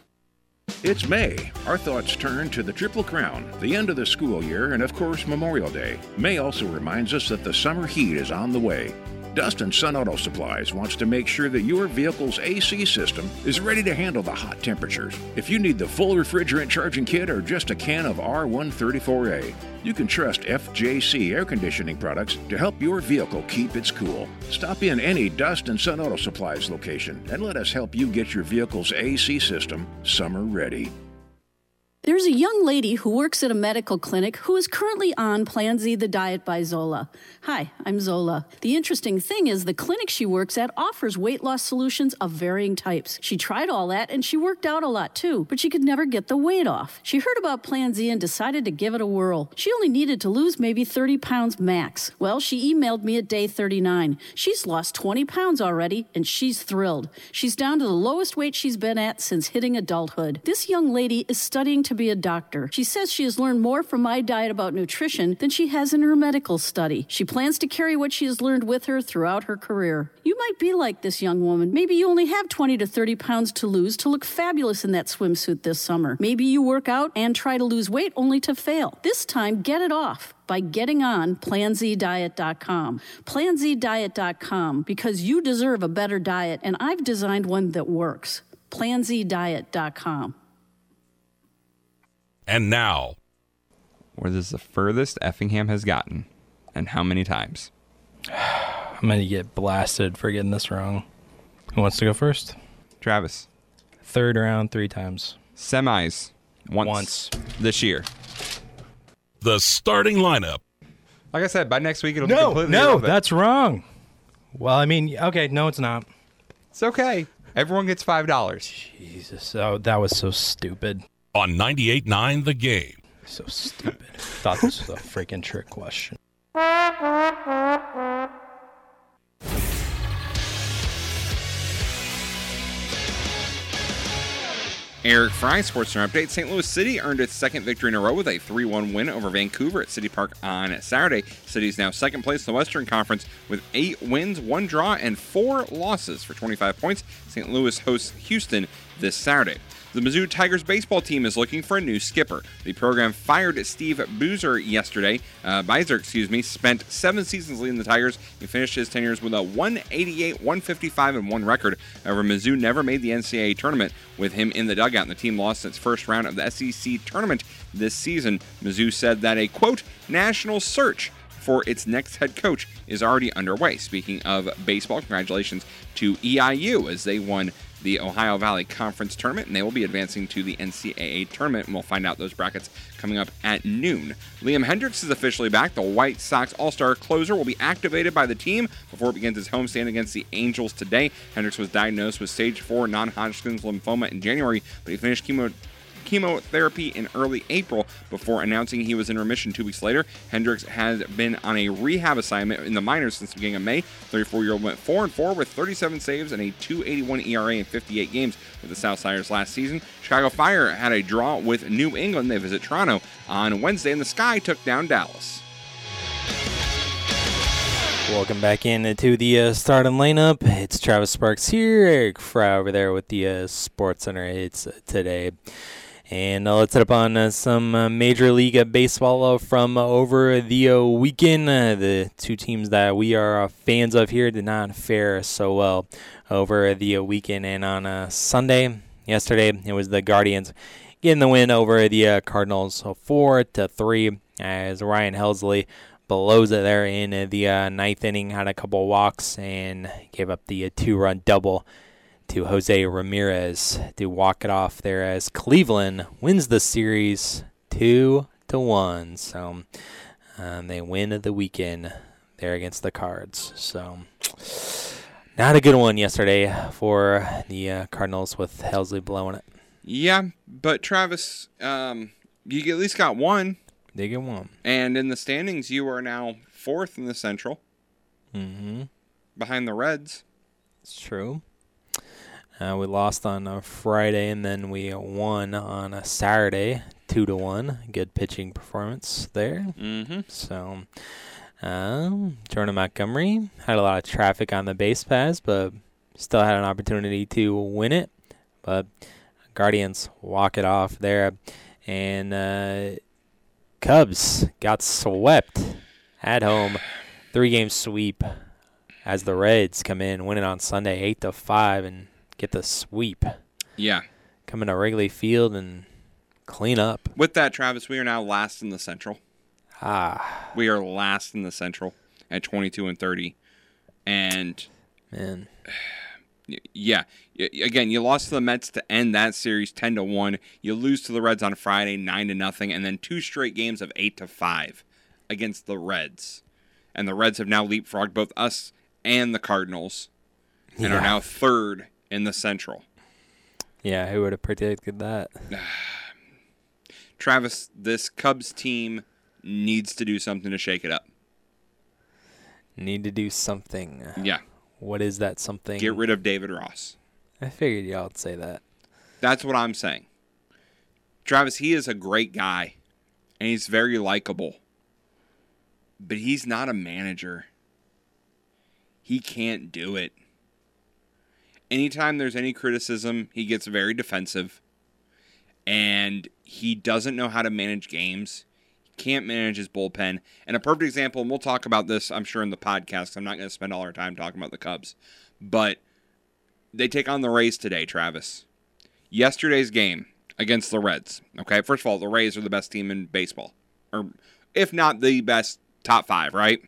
It's May. Our thoughts turn to the Triple Crown, the end of the school year, and of course, Memorial Day. May also reminds us that the summer heat is on the way. Dustin Sun Auto Supplies wants to make sure that your vehicle's AC system is ready to handle the hot temperatures. If you need the full refrigerant charging kit or just a can of R134A, you can trust FJC air conditioning products to help your vehicle keep its cool. Stop in any Dust and Sun Auto Supplies location and let us help you get your vehicle's AC system summer ready. There's a young lady who works at a medical clinic who is currently on Plan Z the diet by Zola. Hi, I'm Zola. The interesting thing is the clinic she works at offers weight loss solutions of varying types. She tried all that and she worked out a lot too, but she could never get the weight off. She heard about Plan Z and decided to give it a whirl. She only needed to lose maybe 30 pounds max. Well, she emailed me at day 39. She's lost 20 pounds already and she's thrilled. She's down to the lowest weight she's been at since hitting adulthood. This young lady is studying to to be a doctor. She says she has learned more from my diet about nutrition than she has in her medical study. She plans to carry what she has learned with her throughout her career. You might be like this young woman. Maybe you only have 20 to 30 pounds to lose to look fabulous in that swimsuit this summer. Maybe you work out and try to lose weight only to fail. This time, get it off by getting on planzdiet.com. Planzdiet.com because you deserve a better diet and I've designed one that works. planzdiet.com. And now, What is the furthest Effingham has gotten, and how many times? I'm gonna get blasted for getting this wrong. Who wants to go first? Travis. Third round, three times. Semis. Once. Once. This year. the starting lineup. Like I said, by next week it'll be No, completely no, irrelevant. that's wrong. Well, I mean, okay, no, it's not. It's okay. Everyone gets five dollars. Jesus, oh, that was so stupid. On 98.9 The Game. So stupid. Thought this was a freaking trick question. Eric Fry, Sports Center Update. St. Louis City earned its second victory in a row with a 3 1 win over Vancouver at City Park on Saturday. City is now second place in the Western Conference with eight wins, one draw, and four losses for 25 points. St. Louis hosts Houston this Saturday. The Mizzou Tigers baseball team is looking for a new skipper. The program fired Steve Boozer yesterday. Uh, Bieser, excuse me, spent seven seasons leading the Tigers. He finished his tenures with a 188, 155, and one record. However, Mizzou never made the NCAA tournament with him in the dugout, and the team lost its first round of the SEC tournament this season. Mizzou said that a quote national search for its next head coach is already underway. Speaking of baseball, congratulations to EIU as they won the Ohio Valley Conference tournament, and they will be advancing to the NCAA tournament. And we'll find out those brackets coming up at noon. Liam Hendriks is officially back. The White Sox All Star closer will be activated by the team before it begins its homestand against the Angels today. Hendricks was diagnosed with stage four non Hodgkin's lymphoma in January, but he finished chemo chemotherapy in early April before announcing he was in remission two weeks later. Hendriks has been on a rehab assignment in the minors since the beginning of May. 34 year old went 4 and 4 with 37 saves and a 281 ERA in 58 games with the South Southsiders last season. Chicago Fire had a draw with New England. They visit Toronto on Wednesday, and the Sky took down Dallas. Welcome back into the uh, starting lineup. It's Travis Sparks here, Eric Fry over there with the uh, Sports Center hits uh, today. And uh, let's hit up on uh, some uh, Major League Baseball uh, from over the uh, weekend. Uh, the two teams that we are fans of here did not fare so well over the weekend. And on Sunday, yesterday, it was the Guardians getting the win over the Cardinals, so four to three, as Ryan Helsley blows it there in the ninth inning, had a couple walks and gave up the uh, two-run double to Jose Ramirez to walk it off there as Cleveland wins the series two to one. So um, they win the weekend there against the Cards. So not a good one yesterday for the uh, Cardinals with Helsley blowing it. Yeah, but Travis, um, you at least got one. They get one. And in the standings, you are now fourth in the Central. Mm-hmm. Behind the Reds. It's true. Uh, we lost on a Friday, and then we won on a Saturday, two to one. Good pitching performance there. Mm-hmm. So, um, Jordan Montgomery had a lot of traffic on the base pass, but still had an opportunity to win it. But Guardians walk it off there, and uh, Cubs got swept at home, three game sweep as the Reds come in, winning on Sunday eight to five, and get the sweep. Yeah. Come into Wrigley Field and clean up. With that, Travis, we are now last in the Central. Ah. We are last in the Central at 22 and 30. And man, yeah, again, you lost to the Mets to end that series 10 to 1. You lose to the Reds on Friday 9 to nothing and then two straight games of 8 to 5 against the Reds. And the Reds have now leapfrogged both us and the Cardinals and Yeah. are now third in the Central. Yeah, who would have predicted that? Travis, this Cubs team needs to do something to shake it up. Need to do something. Yeah. What is that something? Get rid of David Ross. I figured y'all would say that. That's what I'm saying. Travis, he is a great guy, and he's very likable. But he's not a manager. He can't do it. Anytime there's any criticism, he gets very defensive. And he doesn't know how to manage games. He can't manage his bullpen. And a perfect example, and we'll talk about this, I'm sure, in the podcast. I'm not going to spend all our time talking about the Cubs. But they take on the Rays today, Travis. Yesterday's game against the Reds. Okay, first of all, the Rays are the best team in baseball, or if not the best, top five, right?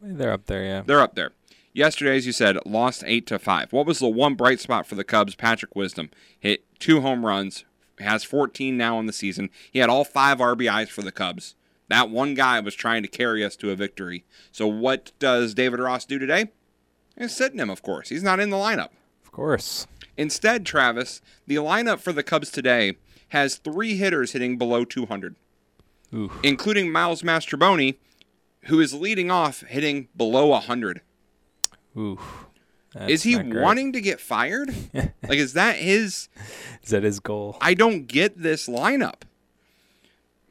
They're up there, yeah. They're up there. Yesterday, as you said, lost eight to five. What was the one bright spot for the Cubs? Patrick Wisdom hit two home runs, has 14 now in the season. He had all five RBIs for the Cubs. That one guy was trying to carry us to a victory. So what does David Ross do today? He's sitting him, of course. He's not in the lineup. Of course. Instead, Travis, the lineup for the Cubs today has three hitters hitting below 200, Oof. including Miles Mastrobuoni, who is leading off hitting below 100. Oof. is he wanting to get fired? like, is that his? Is that his goal? I don't get this lineup.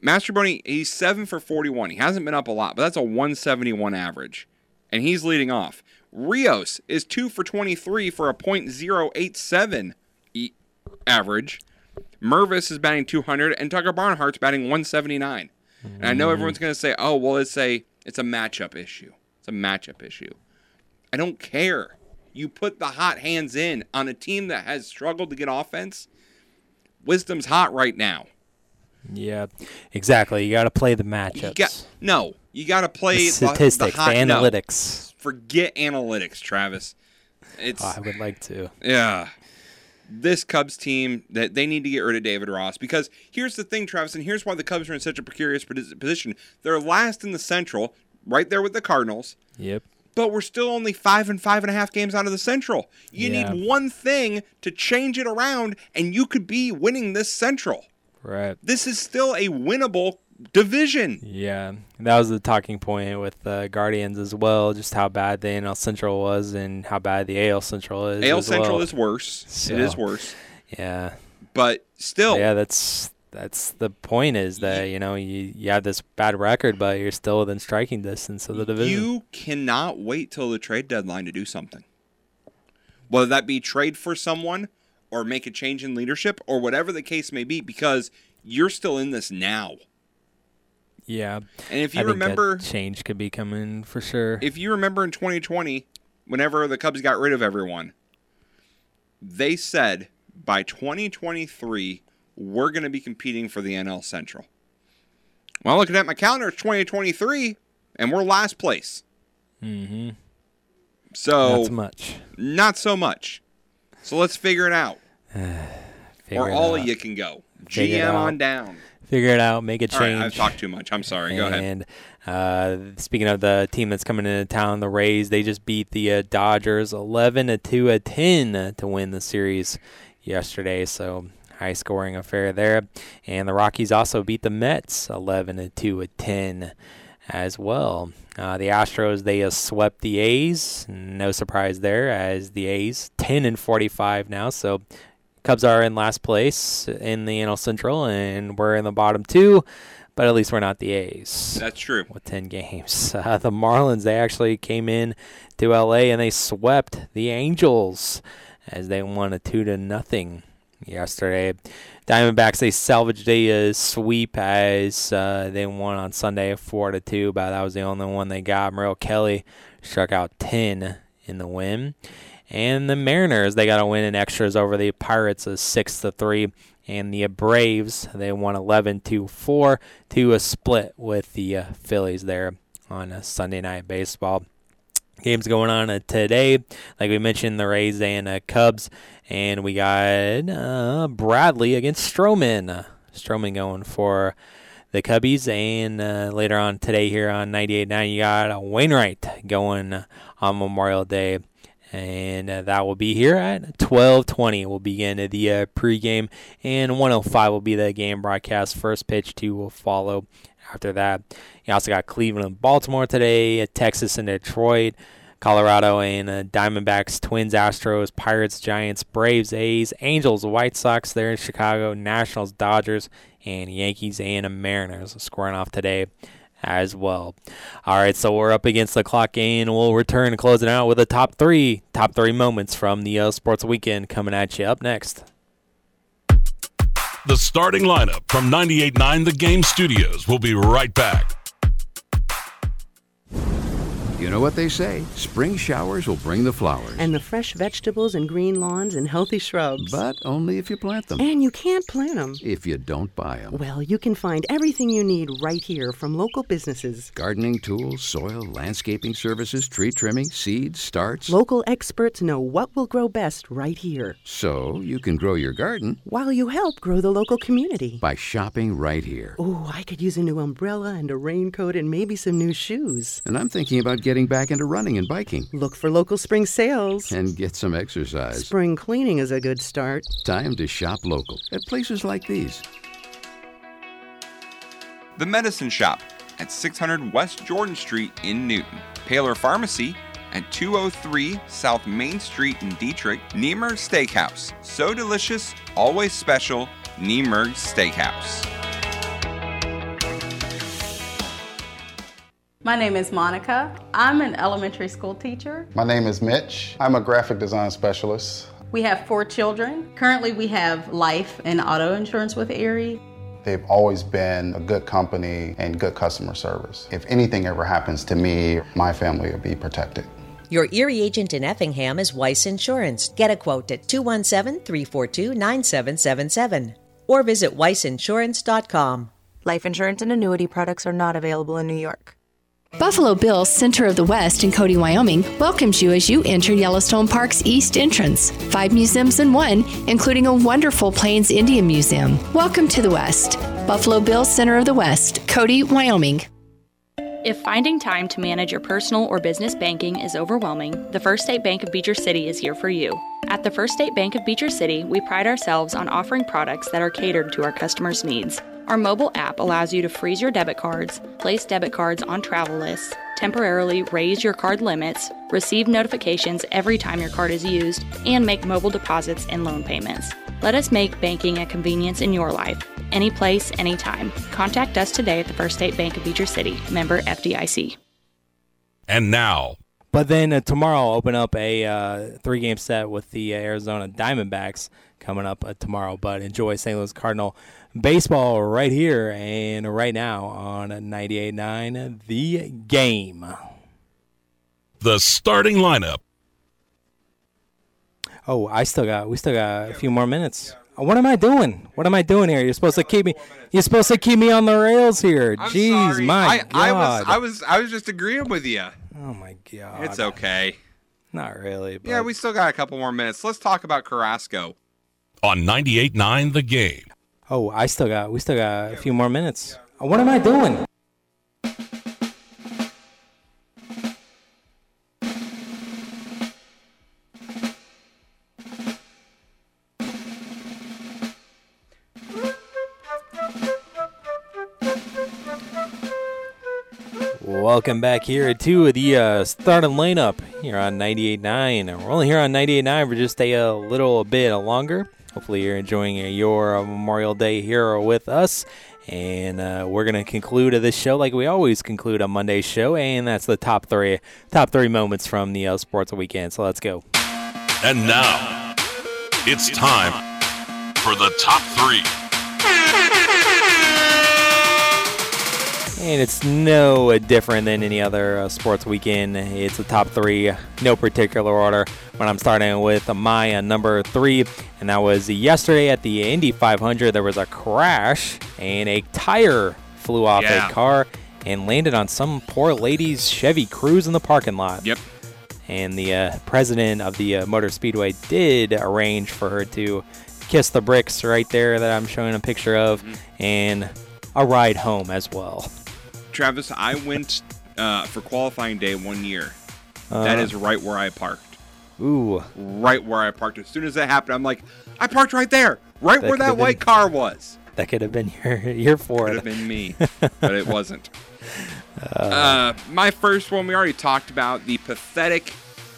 Mastrobuoni, he's seven for 41. He hasn't been up a lot, but that's a 171 average, and he's leading off. Rios is two for 23 for a .087 e- average. Mervis is batting 200, and Tucker Barnhart's batting 179. And I know everyone's mm. going to say, "Oh, well, it's a it's a matchup issue. It's a matchup issue." I don't care. You put the hot hands in on a team that has struggled to get offense. Wisdom's hot right now. Yeah, exactly. You got to play the matchups. You got, no, you got to play The the, statistics, the, hot, the no. analytics. Forget analytics, Travis. It's Oh, I would like to. yeah. This Cubs team that they need to get rid of David Ross because here's the thing, Travis, and here's why the Cubs are in such a precarious position. They're last in the Central, right there with the Cardinals, Yep. But we're still only five and five and a half games out of the Central. You Yeah. need one thing to change it around, and you could be winning this Central. Right. This is still a winnable division. Yeah, that was the talking point with the Guardians as well. Just how bad the NL Central was and how bad the AL Central is. AL Central well. is worse. So, it is worse. Yeah, But still, yeah. That's that's the point. Is that you know you you have this bad record, but you're still within striking distance of the division. You cannot wait till the trade deadline to do something. Whether that be trade for someone or make a change in leadership or whatever the case may be, because you're still in this now. yeah, And if you I remember, change could be coming for sure. if you remember in 2020, whenever the Cubs got rid of everyone, they said by 2023 we're going to be competing for the NL Central. Well, looking at my calendar, it's 2023, and we're last place. mm-hmm. So Not so much. Not so much. So let's figure it out. Figure or it all out. of you can go. Figure GM on down. Figure it out. Make a change. right, I've talked too much. I'm sorry. Go ahead. And uh, speaking of the team that's coming into town, the Rays, they just beat the uh, Dodgers 11 to 2 at 10 to win the series yesterday. So high scoring affair there. And the Rockies also beat the Mets 11 to 2 at 10 as well. Uh, the Astros they uh, swept the A's. No surprise there, as the A's 10 and 45 now. So Cubs are in last place in the NL Central, and we're in the bottom two. But at least we're not the A's That's true. with 10 games. Uh, the Marlins, they actually came in to LA and they swept the Angels as they won a 2 to nothing yesterday. Diamondbacks, they salvaged a uh, sweep as uh, they won on Sunday 4 to 2, but that was the only one they got. Merrill Kelly struck out 10 in the win. And the Mariners, they got a win in extras over the Pirates of 6 to 3 and the Braves they won 11 to 4 to a split with the uh, Phillies there on a Sunday night baseball. Games going on uh, today, like we mentioned, the Rays and uh, Cubs, and we got uh, Bradley against Stroman. Stroman going for the Cubbies, and uh, later on today here on 98.9, you got Wainwright going on Memorial Day and uh, that will be here at 12:20. We'll begin the pregame, and 105 will be the game broadcast. First pitch to will follow after that. You also got Cleveland and Baltimore today, Texas and Detroit, Colorado and uh, Diamondbacks, Twins, Astros, Pirates, Giants, Braves, A's, Angels, White Sox there in Chicago, Nationals, Dodgers, and Yankees and Mariners scoring off today as well. All right, so we're up against the clock and we'll return closing out with the top three, top three moments from the uh, sports weekend coming at you up next. The starting lineup from 98.9 The Game Studios will be right back. You know what they say spring showers will bring the flowers. And the fresh vegetables and green lawns and healthy shrubs. But only if you plant them. And you can't plant them. If you don't buy them. Well, you can find everything you need right here from local businesses gardening tools, soil, landscaping services, tree trimming, seeds, starts. Local experts know what will grow best right here. So you can grow your garden while you help grow the local community by shopping right here. Oh, I could use a new umbrella and a raincoat and maybe some new shoes. And I'm thinking about getting getting back into running and biking. Look for local spring sales. And get some exercise. Spring cleaning is a good start. Time to shop local at places like these. The Medicine Shop at 600 West Jordan Street in Newton. Paler Pharmacy at 203 South Main Street in Dieterich. Niemerg Steakhouse. So delicious, always special. Niemerg Steakhouse. My name is Monica. I'm an elementary school teacher. My name is Mitch. I'm a graphic design specialist. We have four children. Currently, we have life and auto insurance with Erie. They've always been a good company and good customer service. If anything ever happens to me, my family will be protected. Your Erie agent in Effingham is Weiss Insurance. Get a quote at 217 342 9777 or visit weissinsurance.com. Life insurance and annuity products are not available in New York. Buffalo Bill Center of the West in Cody, Wyoming welcomes you as you enter Yellowstone Park's east entrance. Five museums in one, including a wonderful Plains Indian Museum. Welcome to the West. Buffalo Bill Center of the West, Cody, Wyoming. If finding time to manage your personal or business banking is overwhelming, the First State Bank of Beecher City is here for you. At the First State Bank of Beecher City, we pride ourselves on offering products that are catered to our customers' needs. Our mobile app allows you to freeze your debit cards, place debit cards on travel lists, temporarily raise your card limits, receive notifications every time your card is used, and make mobile deposits and loan payments. Let us make banking a convenience in your life. Any place, anytime. Contact us today at the First State Bank of Beecher City, member FDIC. And now. But then uh, tomorrow, I'll open up a uh, three game set with the Arizona Diamondbacks coming up uh, tomorrow. But enjoy St. Louis Cardinal baseball right here and right now on 98.9 The Game. The starting lineup. Oh, I still got. We still got a few more minutes. What am I doing? What am I doing here? You're supposed to keep me. You're supposed to keep me on the rails here. I'm Jeez, sorry. my I, God. I was, I was, I was just agreeing with you. Oh my God. It's okay. Not really. But Yeah, we still got a couple more minutes. Let's talk about Carrasco. On 98.9 The Game. Oh, I still got. We still got a few more minutes. What am I doing? Welcome back here to the uh, starting lineup here on 98.9. We're only here on 98.9 for just a, uh, little bit longer. Hopefully, you're enjoying your Memorial Day here with us. And uh, we're gonna conclude this show like we always conclude on Monday's show, and that's the top three top three moments from the uh, sports weekend. So let's go. And now, it's time for the top three. And it's no different than any other uh, sports weekend. It's the top three, no particular order. When I'm starting with my uh, number three, and that was yesterday at the Indy 500. There was a crash, and a tire flew off Yeah. a car and landed on some poor lady's Chevy Cruze in the parking lot. Yep. And the uh, president of the uh, Motor Speedway did arrange for her to kiss the bricks right there that I'm showing a picture of, and a ride home as well. Travis, I went uh, for qualifying day one year. that Uh, is right where I parked. Ooh. Right where I parked. As soon as that happened, I'm like, I parked right there, right That where that white been- car was. That could have been your your Ford. Could have been me, but it wasn't. Uh, my first one we already talked about the pathetic,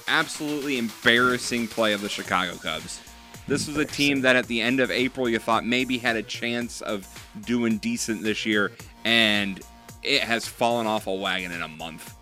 absolutely embarrassing play of the Chicago Cubs. This was a team that at the end of April you thought maybe had a chance of doing decent this year, and it has fallen off a wagon in a month.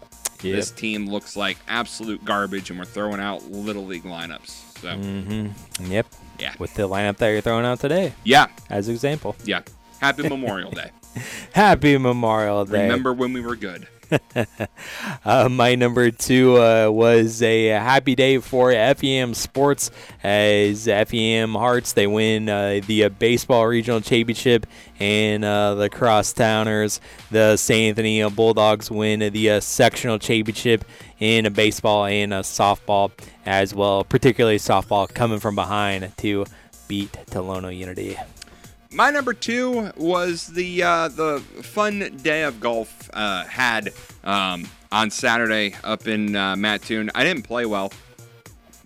Yep. This team looks like absolute garbage, and we're throwing out little league lineups. So Mm-hmm. Yep. Yeah. With the lineup that you're throwing out today. Yeah. As example. yeah, happy Memorial Day. Happy Memorial Day. Remember when we were good? uh, my number two uh, was a happy day for FEM Sports as FEM Hearts they win uh, the uh, baseball regional championship and uh, the crosstowners the St. Anthony Bulldogs win the uh, sectional championship in baseball and softball as well, particularly softball coming from behind to beat Tolono Unity. My number two was the uh, the fun day of golf uh, had um, on Saturday up in uh, Mattoon. I didn't play well.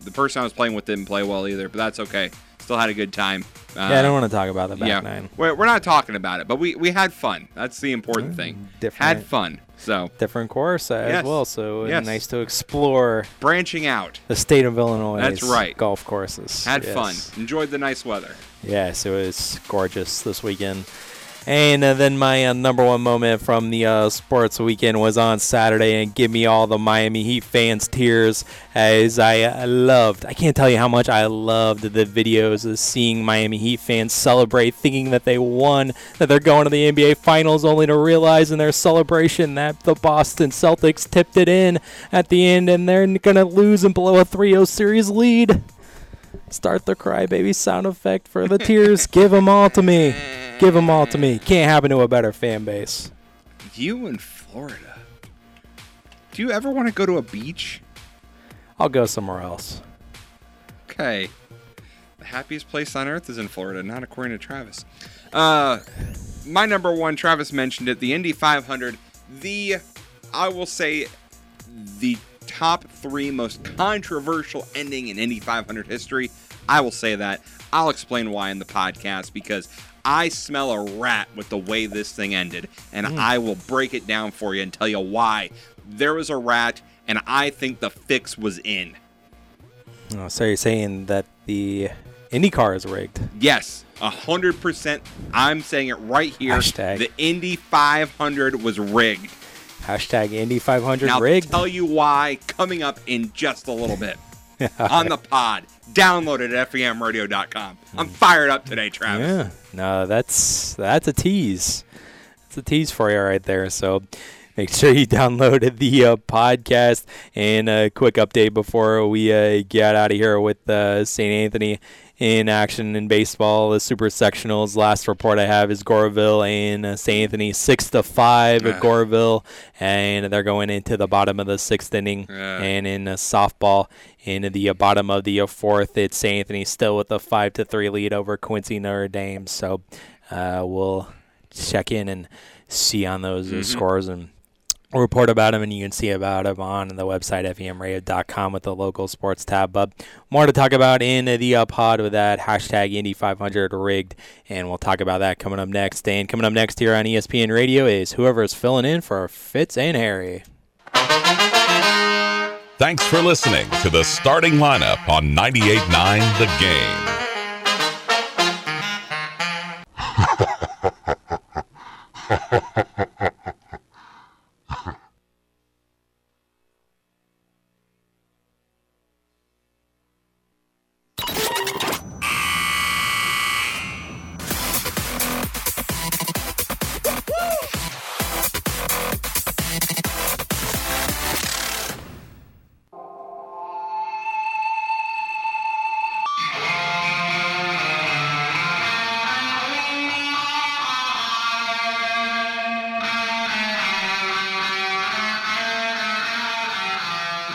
The person I was playing with didn't play well either, but that's okay. Still had a good time. Uh, yeah, I don't want to talk about the back yeah, nine. We're, we're not talking about it, but we, we had fun. That's the important thing. Mm, different- Had fun. So Different course uh, as Yes. well, so uh, Yes. nice to explore branching out. the state of Illinois. That's right. Golf courses. Had Yes. fun. Enjoyed the nice weather. Yes, it was gorgeous this weekend. And uh, then my uh, number one moment from the uh, sports weekend was on Saturday, and give me all the Miami Heat fans' tears as I uh, loved. I can't tell you how much I loved the videos of seeing Miami Heat fans celebrate, thinking that they won, that they're going to the NBA Finals, only to realize in their celebration that the Boston Celtics tipped it in at the end, and they're gonna lose and blow a 3-0 series lead. Start the crybaby sound effect for the tears. Give them all to me. Give them all to me. Can't happen to a better fan base. You in Florida. Do you ever want to go to a beach? I'll go somewhere else. Okay. The happiest place on earth is in Florida, not according to Travis. Uh, my number one, Travis mentioned it, the Indy 500. The, I will say, the top three most controversial ending in Indy 500 history. I will say that. I'll explain why in the podcast because I smell a rat with the way this thing ended, and hmm. I will break it down for you and tell you why. There was a rat, and I think the fix was in. Oh, so you're saying that the IndyCar is rigged? Yes, hundred percent. I'm saying it right here. Hashtag. The Indy 500 was rigged. Hashtag Indy 500 Now, rigged. tell you why coming up in just a little bit on the pod. Download it at femradio.com. I'm fired up today, Travis. Yeah. No, that's that's a tease. That's a tease for you right there. So make sure you downloaded the uh, podcast. And a quick update before we uh, get out of here with uh, St. Anthony in action in baseball. The Super Sectionals. Last report I have is Goreville and uh, St. Anthony six to five at Goreville, and they're going into the bottom of the sixth inning. And in uh, softball, in the bottom of the fourth, it's St. Anthony still with a five to three lead over Quincy Notre Dame. So uh, we'll check in and see on those uh, Mhm. scores and report about them, and you can see about them on the website femradio.com with the local sports tab. But more to talk about in the uh, pod with that hashtag Indy500 rigged, and we'll talk about that coming up next. And coming up next here on ESPN Radio is whoever is filling in for Fitz and Harry. Thanks for listening to the starting lineup on 98.9 The Game.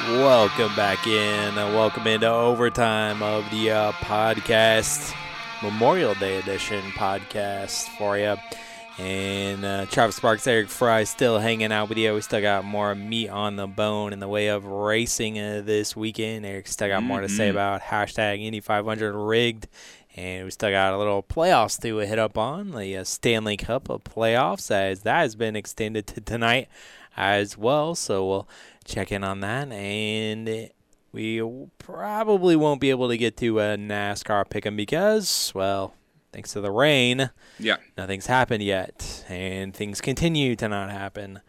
Welcome back in. Uh, welcome into overtime of the uh, podcast, Memorial Day edition podcast for you. And uh, Travis Sparks, Eric Fry still hanging out with you. We still got more meat on the bone in the way of racing uh, this weekend. Eric still got more to say Mhm. about hashtag Indy 500 rigged. And we still got a little playoffs to hit up on the uh, Stanley Cup of playoffs as that has been extended to tonight as well. So we'll check in on that, and we probably won't be able to get to a NASCAR pick'em because, well, thanks to the rain, Yeah. nothing's happened yet, and things continue to not happen.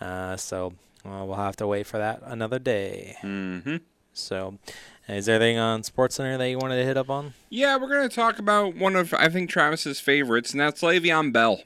Uh, so well, we'll have to wait for that another day. Mm-hmm. So, is there anything on Sports Center that you wanted to hit up on? Yeah, we're going to talk about one of, I think, Travis's favorites, and that's Le'Veon Bell.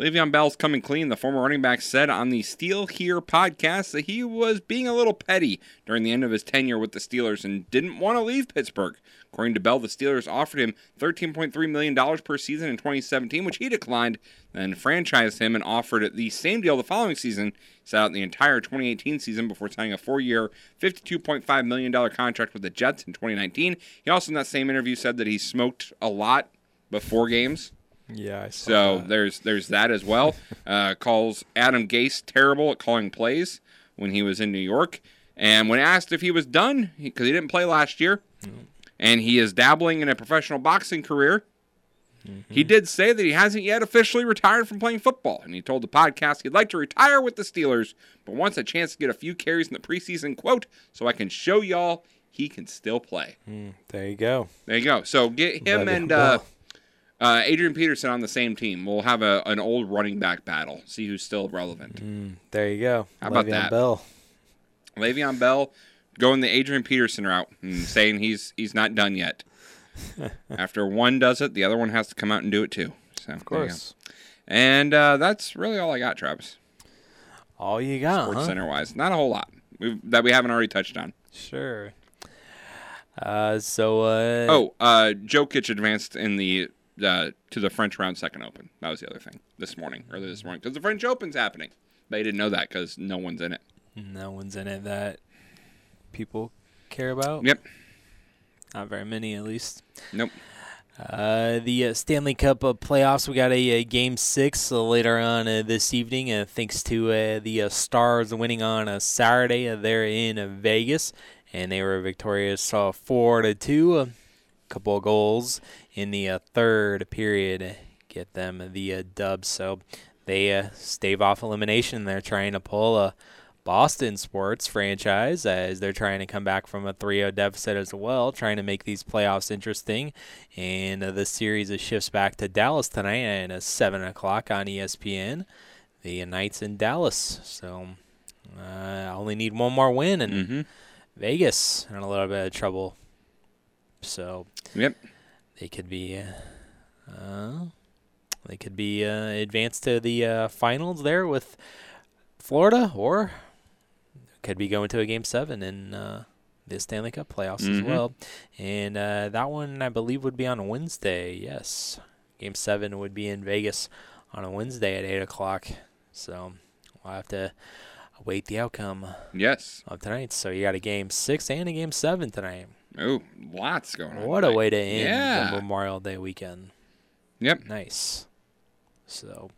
Le'Veon Bell's coming clean. The former running back said on the Steel Here podcast that he was being a little petty during the end of his tenure with the Steelers and didn't want to leave Pittsburgh. According to Bell, the Steelers offered him $13.3 million per season in 2017, which he declined, then franchised him and offered the same deal the following season. He sat out the entire 2018 season before signing a four year, $52.5 million contract with the Jets in 2019. He also, in that same interview, said that he smoked a lot before games. Yeah, So that. there's there's that as well. Uh, calls Adam Gase terrible at calling plays when he was in New York, and when asked if he was done because he, didn't play last year, and he is dabbling in a professional boxing career. He did say that he hasn't yet officially retired from playing football, and he told the podcast he'd like to retire with the Steelers, but wants a chance to get a few carries in the preseason. "Quote, so I can show y'all he can still play." Mm, there you go. There you go. So get him Le'Veon and uh. Uh, Adrian Peterson on the same team. We'll have a, an old running back battle. See who's still relevant. Mm, there you go. How about Le'Veon that? Bell. Le'Veon Bell going the Adrian Peterson route and saying he's he's not done yet. After one does it, the other one has to come out and do it too. So of course. And uh, that's really all I got, Travis. All you got, Sports huh? Center wise, not a whole lot We've, that we haven't already touched on. Sure. Uh, so uh, Oh, uh, Kitch advanced in the uh, to the French round second open. That was the other thing this morning, earlier this morning, because the French Open's happening. They didn't know that because no one's in it. No one's in it that people care about. Yep. Not very many, at least. Nope. Uh, the uh, Stanley Cup uh, playoffs, we got a, a game six uh, later on uh, this evening, uh, thanks to the Stars winning on a Saturday. Uh, they're in Vegas, and they were victorious uh, 4 to 2 couple of goals in the uh, third period get them the uh, dub. So they uh, stave off elimination. They're trying to pull a Boston sports franchise as they're trying to come back from a 3-0 deficit as well, trying to make these playoffs interesting. And uh, the series shifts back to Dallas tonight at uh, 7 o'clock on ESPN. The Knights in Dallas. So uh, only need one more win, and Vegas in a little bit of trouble. So Yep. they could be uh, they could be uh, advanced to the uh, finals there with Florida, or could be going to a game seven in uh, the Stanley Cup playoffs as Mhm. well. And uh, that one, I believe, would be on Wednesday. Yes, game seven would be in Vegas on a Wednesday at eight o'clock. So we'll have to await the outcome. Yes. Of tonight. So you got a game six and a game seven tonight. Oh, lots going on. What a way to end Yeah. the Memorial Day weekend. Yep. Nice. So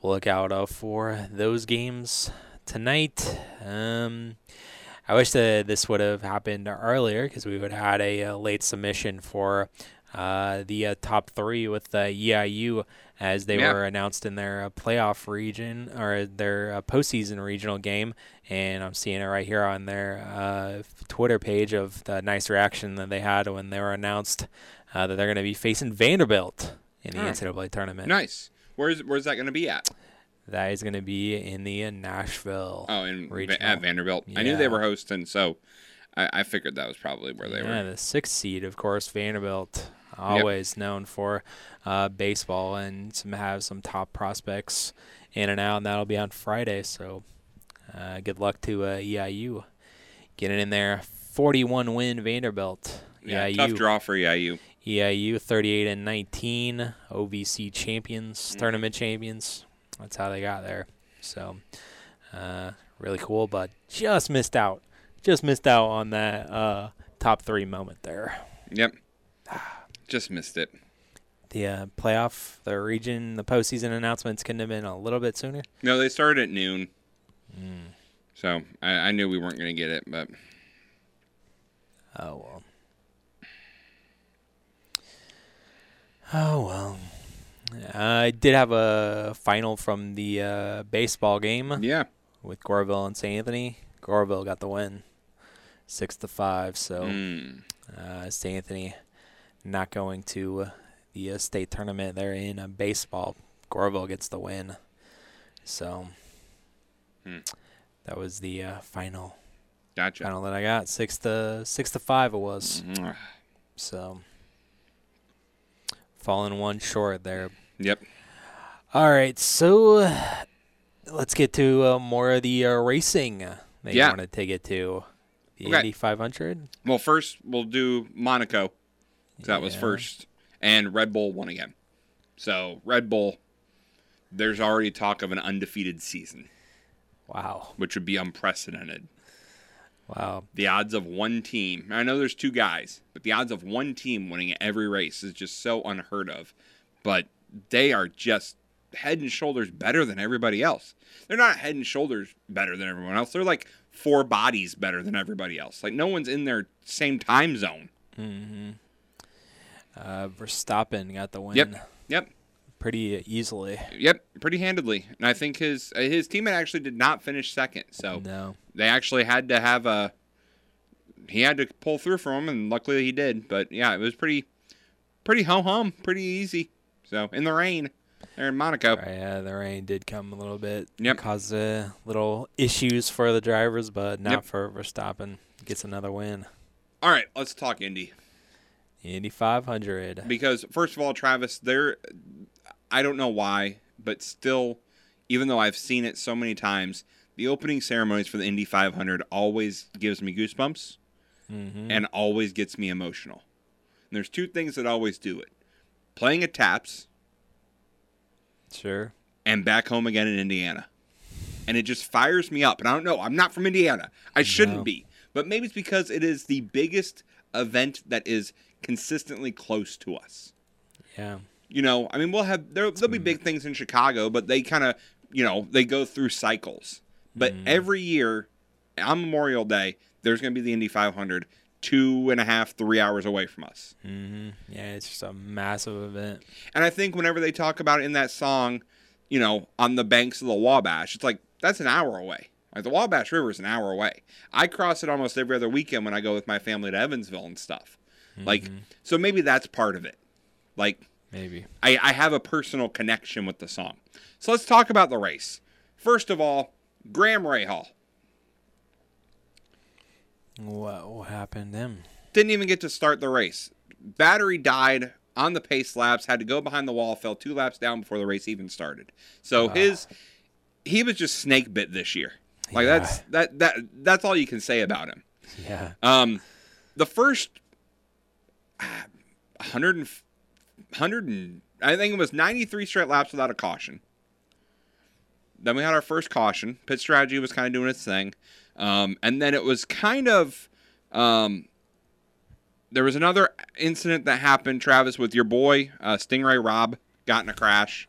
we'll look out uh, for those games tonight. Um, I wish that this would have happened earlier because we would have had a, uh late submission for uh, the uh, top three with uh, EIU as they Yeah. were announced in their uh, playoff region or their uh, postseason regional game. And I'm seeing it right here on their uh, Twitter page of the nice reaction that they had when they were announced uh, that they're going to be facing Vanderbilt in the Oh. NCAA tournament. Nice. Where's where's that going to be at? That is going to be in the uh, Nashville. Oh, in regional. at Vanderbilt. I knew they were hosting, so I, I figured that was probably where they yeah, were. Yeah, the sixth seed, of course, Vanderbilt, always known for uh, baseball and some have some top prospects in and out, and that'll be on Friday. So, uh, good luck to uh, EIU getting in there. 41 win Vanderbilt. Yeah, EIU, tough draw for EIU. EIU 38 and 19, OVC champions, Mm-hmm. tournament champions. That's how they got there. So, uh, really cool, but just missed out. Just missed out on that uh, top three moment there. Yep. Just missed it. The uh, playoff, the region, the postseason announcements couldn't have been a little bit sooner. No, they started at noon. Mm. So I, I knew we weren't going to get it, but Oh well. Oh well. I did have a final from the uh, baseball game. Yeah. With Goreville and St. Anthony. Goreville got the win, six to five. So Mm. uh, St. Anthony not going to the uh, state tournament. They're in uh, baseball. Goreville gets the win. So Hmm. that was the uh, final. Gotcha. Final that I got six to six to five. It was. Mhm. So falling one short there. Yep. All right, so uh, let's get to uh, more of the uh, racing that Yeah. you wanted to get to. The Okay. Indy 500. Well, first we'll do Monaco. 'cause That was first, and Red Bull won again. So Red Bull, there's already talk of an undefeated season. Wow. Which would be unprecedented. Wow. The odds of one team. I know there's two guys, but the odds of one team winning every race is just so unheard of. But they are just head and shoulders better than everybody else. They're not head and shoulders better than everyone else. They're like four bodies better than everybody else. Like no one's in their same time zone. Mm-hmm. Uh, Verstappen got the win. Yep. Yep. Pretty easily. Yep, pretty handedly. And I think his uh, his teammate actually did not finish second. So No. they actually had to have a he had to pull through for him and luckily he did. But yeah, it was pretty pretty ho hum, pretty easy. So in the rain there in Monaco. Right, yeah, the rain did come a little bit. Yep. Caused uh, little issues for the drivers, but not Yep. for Verstappen. Gets another win. All right, let's talk Indy. Indy 500. Because first of all, Travis, there I don't know why, but still even though I've seen it so many times, the opening ceremonies for the Indy 500 always gives me goosebumps Mhm. and always gets me emotional. And there's two things that always do it. Playing at Taps Sure. and back home again in Indiana. And it just fires me up. And I don't know, I'm not from Indiana. I shouldn't No. be. But maybe it's because it is the biggest event that is consistently close to us. Yeah. You know, I mean, we'll have there, there'll be mm-hmm. big things in Chicago, but they kind of, you know, they go through cycles. But mm-hmm. every year on Memorial Day, there's going to be the Indy 500, two and a half, three hours away from us. hmm Yeah, it's just a massive event. And I think whenever they talk about it in that song, you know, on the banks of the Wabash, it's like that's an hour away. Like the Wabash River is an hour away. I cross it almost every other weekend when I go with my family to Evansville and stuff. Like, mm-hmm. so maybe that's part of it. Like, Maybe. I, I have a personal connection with the song. So let's talk about the race. First of all, Graham Rahal What, what happened to him? didn't even get to start the race. Battery died on the pace laps, had to go behind the wall, fell two laps down before the race even started. So his he was just snake bit this year. Like Yeah. that's that that that's all you can say about him. Yeah. Um, the first ah, 100 100 and I think it was 93 straight laps without a caution. Then we had our first caution. Pit strategy was kind of doing its thing. Um, and then it was kind of um, there was another incident that happened, Travis, with your boy uh, Sting Ray Robb got in a crash.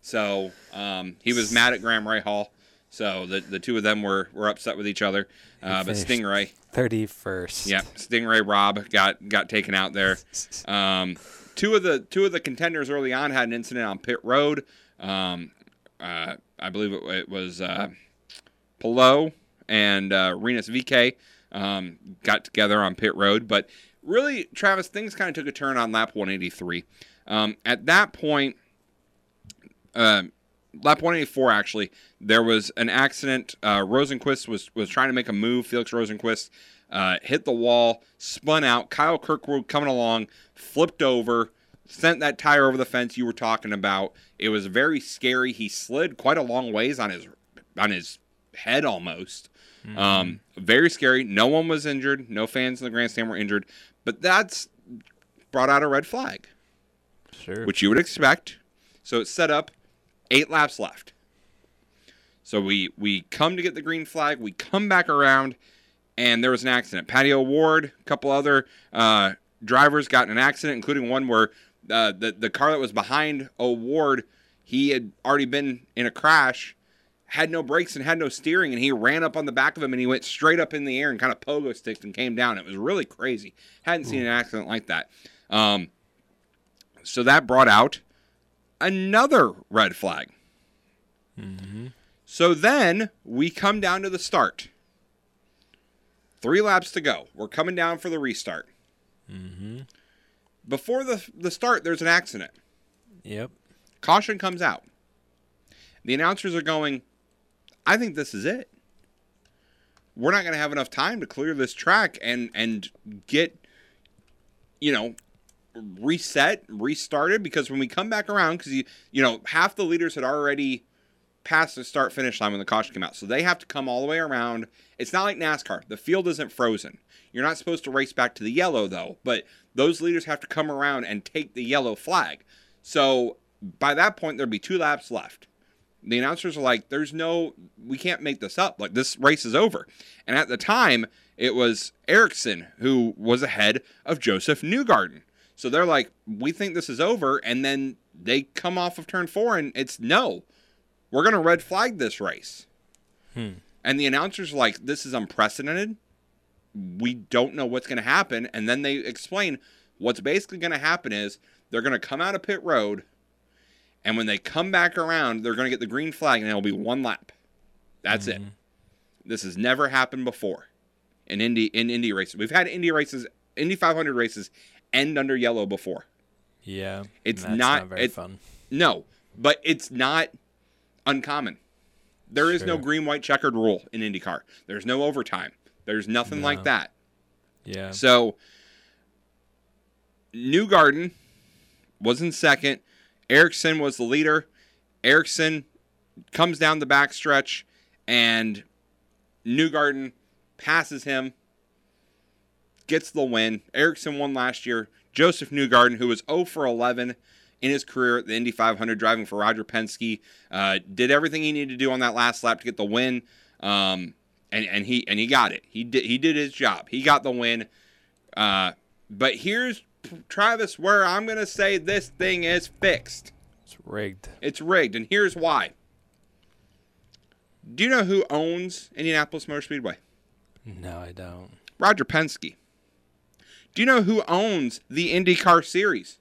So um, he was mad at Graham Rahal. So the the two of them were were upset with each other. Uh, but Sting Ray, 31st. yeah, Sting Ray Robb got got taken out there. Um, two of the two of the contenders early on had an incident on pit road. Um, uh, I believe it, it was uh, and uh, Rinus VeeKay um, got together on pit road. But really, Travis, things kind of took a turn on lap 183. Um, at that point, um, lap 184 actually there was an accident uh, Rosenqvist was was trying to make a move Felix Rosenqvist uh, hit the wall spun out. Kyle Kirkwood coming along flipped over sent that tire over the fence you were talking about. It was very scary. He slid quite a long ways on his on his head almost. Um, very scary. No one was injured. No fans in the grandstand were injured. But that's brought out a red flag. Sure. which you would expect. So it's set up, eight laps left. So we we come to get the green flag. We come back around, and there was an accident. Pato O'Ward, a couple other uh, drivers got in an accident, including one where uh, the the car that was behind O'Ward, he had already been in a crash, had no brakes and had no steering, and he ran up on the back of him and he went straight up in the air and kind of pogo sticked and came down. It was really crazy. Hadn't seen an accident like that. Um, so that brought out another red flag. Mm-hmm. So then we come down to the start. Three laps to go. We're coming down for the restart. Mm-hmm. Before the the start, there's an accident. Yep. Caution comes out. The announcers are going, I think this is it. We're not going to have enough time to clear this track and and get you know reset, restarted because when we come back around cuz you you know half the leaders had already passed the start finish line when the caution came out. So they have to come all the way around. It's not like NASCAR. The field isn't frozen. You're not supposed to race back to the yellow though, but those leaders have to come around and take the yellow flag. So by that point there'd be two laps left. The announcers are like, "There's no, we can't make this up. Like this race is over." And at the time, it was Ericsson who was ahead of Josef Newgarden. So they're like, "We think this is over," and then they come off of turn four, and it's no, we're gonna red flag this race. Hmm. And the announcers are like, "This is unprecedented. We don't know what's gonna happen." And then they explain what's basically gonna happen is they're gonna come out of pit road. And when they come back around, they're going to get the green flag and it'll be one lap. That's it. This has never happened before in Indy in Indy races. We've had Indy races, Indy 500 races end under yellow before. Yeah. It's that's not, very it- fun. No, but it's not uncommon. There is no green white checkered rule in IndyCar. There's no overtime. There's nothing like that. Yeah. So Newgarden was in second. Ericsson was the leader. Ericsson comes down the backstretch and Newgarden passes him, gets the win. Ericsson won last year. Joseph Newgarden, who was 0 for 11 in his career at the Indy 500, driving for Roger Penske, uh, did everything he needed to do on that last lap to get the win. Um, and, and he and he got it. He did he did his job. He got the win. Uh, but here's Travis, where I'm gonna say this thing is fixed. It's rigged. It's rigged, and here's why. Do you know who owns Indianapolis Motor Speedway? No, I don't. Roger Penske. Do you know who owns the IndyCar series?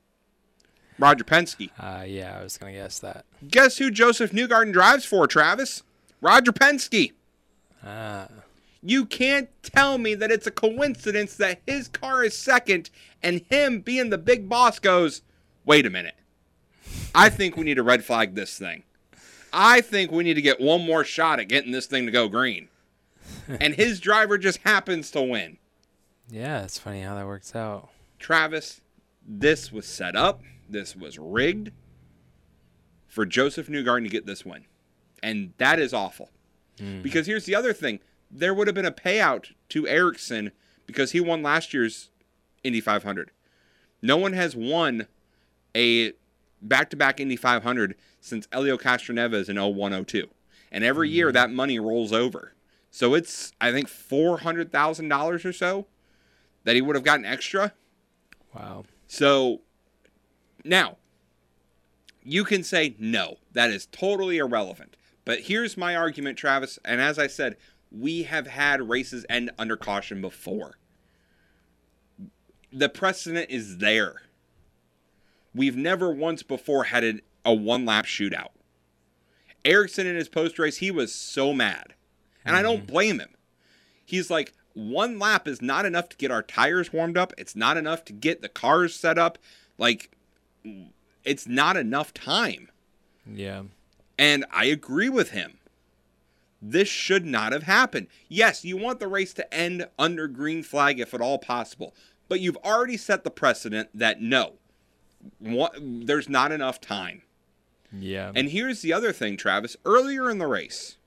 Roger Penske. Uh, yeah, I was gonna guess that. Guess who Josef Newgarden drives for, Travis? Roger Penske. Ah. You can't tell me that it's a coincidence that his car is second and him being the big boss goes, wait a minute. I think we need to red flag this thing. I think we need to get one more shot at getting this thing to go green. and his driver just happens to win. Yeah, it's funny how that works out. Travis, this was set up, this was rigged for Josef Newgarden to get this win. And that is awful. Mm-hmm. Because here's the other thing there would have been a payout to Ericsson because he won last year's Indy 500. No one has won a back to back Indy 500 since Helio Castroneves in 0102. And every year mm-hmm. that money rolls over. So it's, I think, $400,000 or so that he would have gotten extra. Wow. So now you can say no, that is totally irrelevant. But here's my argument, Travis. And as I said, we have had races end under caution before. The precedent is there. We've never once before had a, one lap shootout. Ericsson in his post race, he was so mad. And I don't mm-hmm. blame him. He's like, one lap is not enough to get our tires warmed up. It's not enough to get the cars set up. Like, it's not enough time. Yeah. And I agree with him. This should not have happened. Yes, you want the race to end under green flag if at all possible, but you've already set the precedent that no, what, there's not enough time. Yeah. And here's the other thing, Travis. Earlier in the race,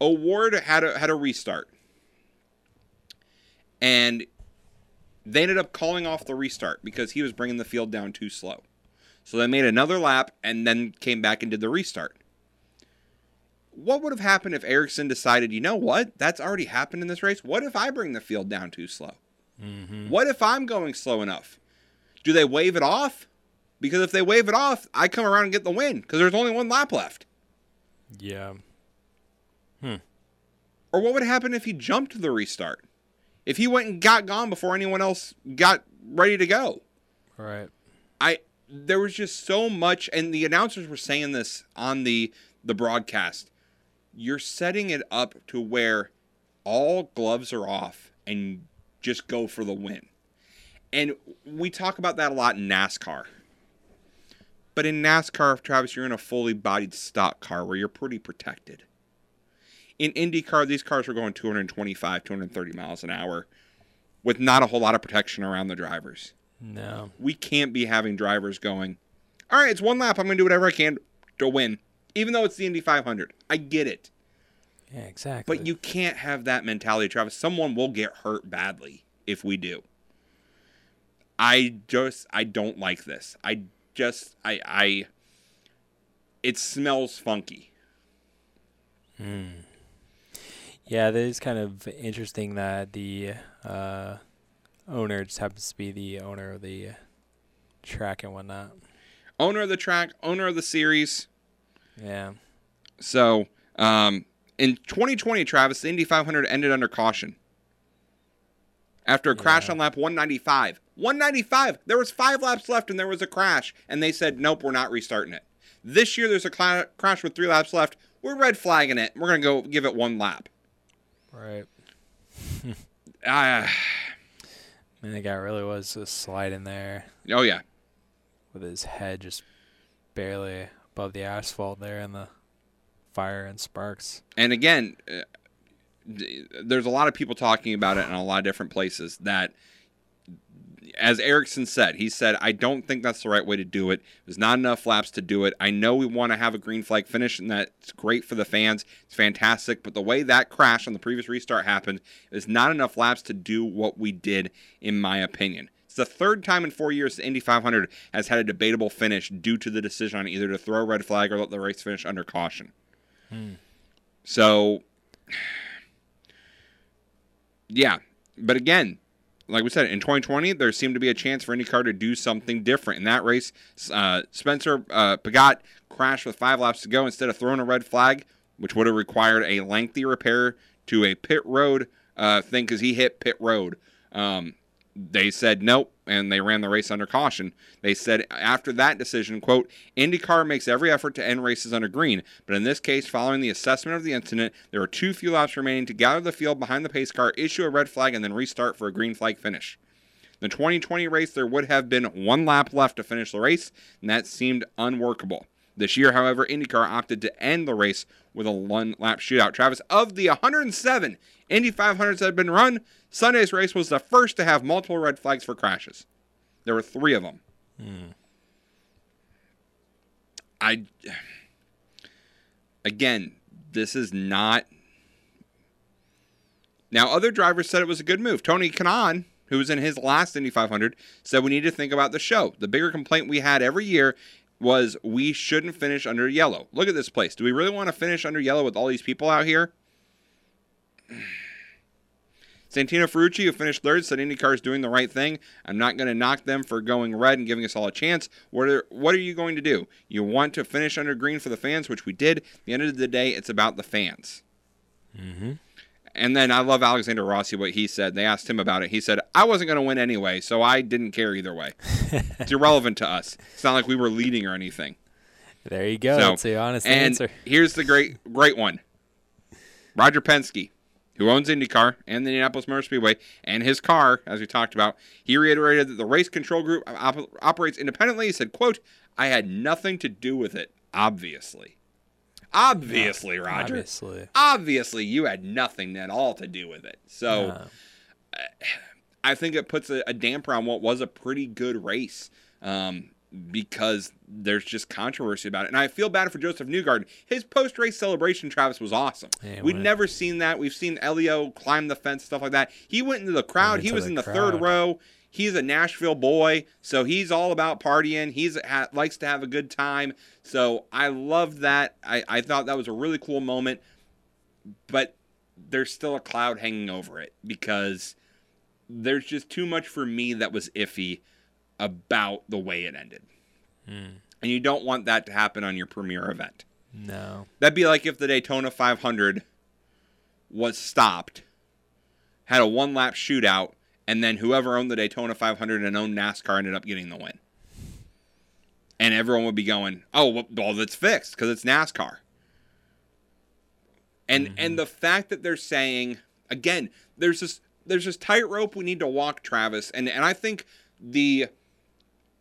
O'Ward had a had a restart, and they ended up calling off the restart because he was bringing the field down too slow. So they made another lap and then came back and did the restart. What would have happened if Ericsson decided, you know what, that's already happened in this race? What if I bring the field down too slow? Mm-hmm. What if I'm going slow enough? Do they wave it off? Because if they wave it off, I come around and get the win because there's only one lap left. Yeah. Hmm. Or what would happen if he jumped the restart? If he went and got gone before anyone else got ready to go? Right. I there was just so much, and the announcers were saying this on the the broadcast. You're setting it up to where all gloves are off and just go for the win. And we talk about that a lot in NASCAR. But in NASCAR, Travis, you're in a fully bodied stock car where you're pretty protected. In IndyCar, these cars were going 225, 230 miles an hour with not a whole lot of protection around the drivers. No. We can't be having drivers going, all right, it's one lap. I'm going to do whatever I can to win, even though it's the Indy 500. I get it. Yeah, exactly. But you can't have that mentality, Travis. Someone will get hurt badly if we do. I just I don't like this. I just I I it smells funky. Hmm. Yeah, that is kind of interesting that the uh, owner just happens to be the owner of the track and whatnot. Owner of the track, owner of the series. Yeah. So, um, in 2020, Travis, the Indy 500 ended under caution after a crash on lap 195. 195. There was five laps left and there was a crash, and they said, "Nope, we're not restarting it." This year, there's a cla- crash with three laps left. We're red flagging it. We're gonna go give it one lap. Right. Ah, I mean, the guy really was just sliding there. Oh yeah. With his head just barely above the asphalt there and the fire and sparks. and again, uh, there's a lot of people talking about it in a lot of different places that as Ericsson said, he said, I don't think that's the right way to do it. There's not enough laps to do it. I know we want to have a green flag finish, and that's great for the fans. It's fantastic. But the way that crash on the previous restart happened, there's not enough laps to do what we did, in my opinion. It's the third time in four years the Indy 500 has had a debatable finish due to the decision on either to throw a red flag or let the race finish under caution. Hmm. So, yeah. But again, like we said, in 2020, there seemed to be a chance for IndyCar to do something different. In that race, uh, Spencer uh, Pigot crashed with five laps to go. Instead of throwing a red flag, which would have required a lengthy repair to a pit road uh, thing because he hit pit road, um, they said nope, and they ran the race under caution. They said after that decision, quote, IndyCar makes every effort to end races under green, but in this case, following the assessment of the incident, there were two few laps remaining to gather the field behind the pace car, issue a red flag, and then restart for a green flag finish. The 2020 race, there would have been one lap left to finish the race, and that seemed unworkable. This year, however, IndyCar opted to end the race with a one lap shootout. Travis, of the 107 Indy 500s that had been run, Sunday's race was the first to have multiple red flags for crashes. There were three of them. I again, this is not. Now, other drivers said it was a good move. Tony Kanaan, who was in his last Indy 500, said we need to think about the show. The bigger complaint we had every year was we shouldn't finish under yellow. Look at this place. Do we really want to finish under yellow with all these people out here? Santino Ferrucci, who finished third, said IndyCar is doing the right thing. I'm not going to knock them for going red and giving us all a chance. What are, what are you going to do? You want to finish under green for the fans, which we did. At the end of the day, it's about the fans. Mm-hmm. And then I love Alexander Rossi, what he said. They asked him about it. He said, I wasn't going to win anyway, so I didn't care either way. it's irrelevant to us. It's not like we were leading or anything. There you go. So, That's the honest and answer. Here's the great, great one. Roger Penske, who owns IndyCar and the Indianapolis Motor Speedway, and his car, as we talked about, he reiterated that the race control group op- operates independently. He said, "quote I had nothing to do with it. Obviously, obviously, Roger. Obviously. obviously, you had nothing at all to do with it. So." No. I think it puts a, a damper on what was a pretty good race um, because there's just controversy about it. And I feel bad for Josef Newgarden. His post race celebration, Travis, was awesome. We'd never seen that. We've seen Helio climb the fence, stuff like that. He went into the crowd. He was the in the crowd. third row. He's a Nashville boy, so he's all about partying. He's ha- likes to have a good time. So I loved that. I, I thought that was a really cool moment. But there's still a cloud hanging over it because there's just too much for me that was iffy about the way it ended. Hmm. And you don't want that to happen on your premier event. No. That'd be like if the Daytona 500 was stopped, had a one lap shootout, and then whoever owned the Daytona 500 and owned NASCAR ended up getting the win. and everyone would be going, "Oh, well, well that's fixed because it's NASCAR." And and the fact that they're saying again, there's this there's this tightrope we need to walk, Travis, and and I think the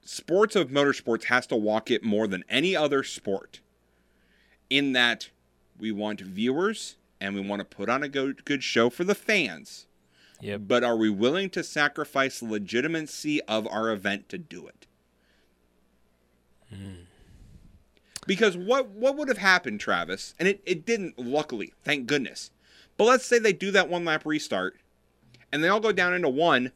sports of motorsports has to walk it more than any other sport. In that we want viewers and we want to put on a good, good show for the fans. Yep. But are we willing to sacrifice the legitimacy of our event to do it? Hmm. Because what what would have happened, Travis? And it, it didn't, luckily, thank goodness. But let's say they do that one lap restart and they all go down into one,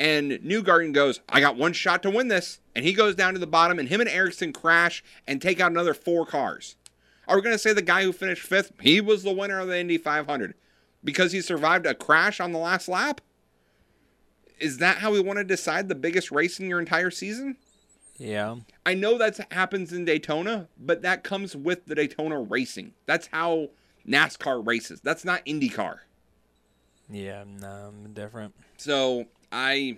and Newgarden goes, I got one shot to win this. And he goes down to the bottom, and him and Ericsson crash and take out another four cars. Are we going to say the guy who finished fifth, he was the winner of the Indy 500 because he survived a crash on the last lap? Is that how we want to decide the biggest race in your entire season? Yeah. I know that happens in Daytona, but that comes with the Daytona racing. That's how NASCAR races. That's not IndyCar. Yeah, no, I'm different. So I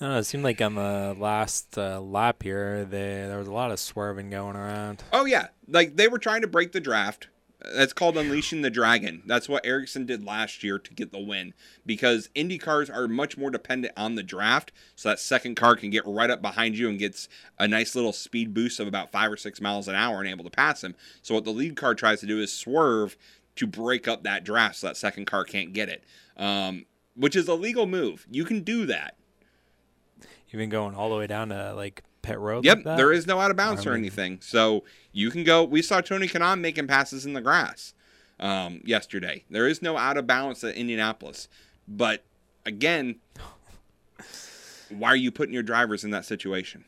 I don't know. It seemed like on the last uh, lap here, they, there was a lot of swerving going around. Oh yeah, like they were trying to break the draft. That's called unleashing the dragon. That's what Ericsson did last year to get the win because Indy cars are much more dependent on the draft, so that second car can get right up behind you and gets a nice little speed boost of about five or six miles an hour and able to pass him. So what the lead car tries to do is swerve to break up that draft so that second car can't get it, um, which is a legal move. You can do that. Even going all the way down to like pit road. Yep, like there is no out of bounds or mean- anything. So you can go. We saw Tony Kanaan making passes in the grass um, yesterday. There is no out of bounds at Indianapolis. But again, why are you putting your drivers in that situation?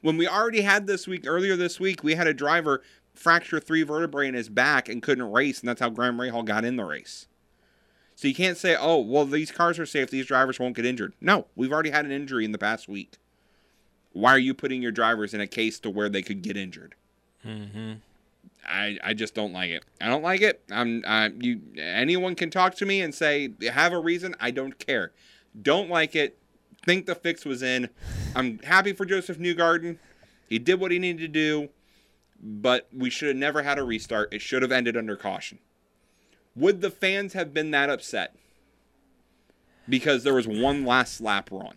When we already had this week, earlier this week, we had a driver fracture three vertebrae in his back and couldn't race, and that's how Graham Rahal got in the race. So you can't say, oh, well, these cars are safe, these drivers won't get injured. No, we've already had an injury in the past week. Why are you putting your drivers in a case to where they could get injured? Mm-hmm. I, I just don't like it. I don't like it. I'm I, you anyone can talk to me and say have a reason. I don't care. Don't like it. Think the fix was in. I'm happy for Josef Newgarden. He did what he needed to do, but we should have never had a restart. It should have ended under caution. Would the fans have been that upset because there was one last lap run?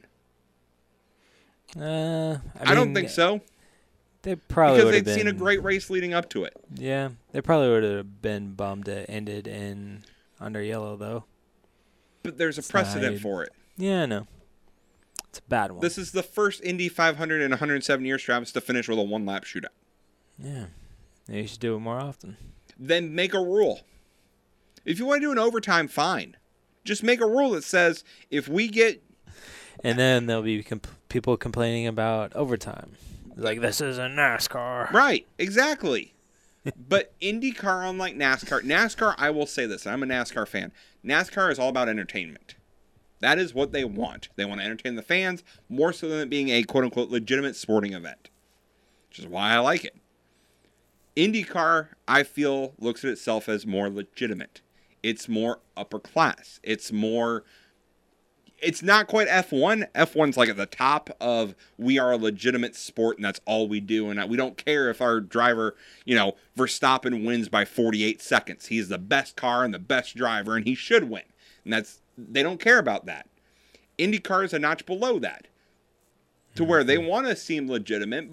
Uh, I, don't think so. They probably because would have they'd been. seen a great race leading up to it. Yeah, they probably would have been bummed it ended in under yellow though. But there's a precedent Side. for it. Yeah, I know. It's a bad one. This is the first Indy 500 in 107 years, Travis, to finish with a one lap shootout. Yeah, maybe you should do it more often. Then make a rule. If you want to do an overtime, fine. Just make a rule that says if we get And then there'll be comp- people complaining about overtime. Like this isn't NASCAR. Right, exactly. but IndyCar, unlike NASCAR, NASCAR, I will say this I'm a NASCAR fan. NASCAR is all about entertainment. That is what they want. They want to entertain the fans more so than it being a quote unquote legitimate sporting event, which is why I like it. IndyCar, I feel, looks at itself as more legitimate. It's more upper class. It's more it's not quite F1. F1's like at the top of we are a legitimate sport and that's all we do. And we don't care if our driver, you know, Verstappen wins by 48 seconds. He's the best car and the best driver and he should win. And that's, they don't care about that. IndyCar is a notch below that to where they mm-hmm. want to seem legitimate,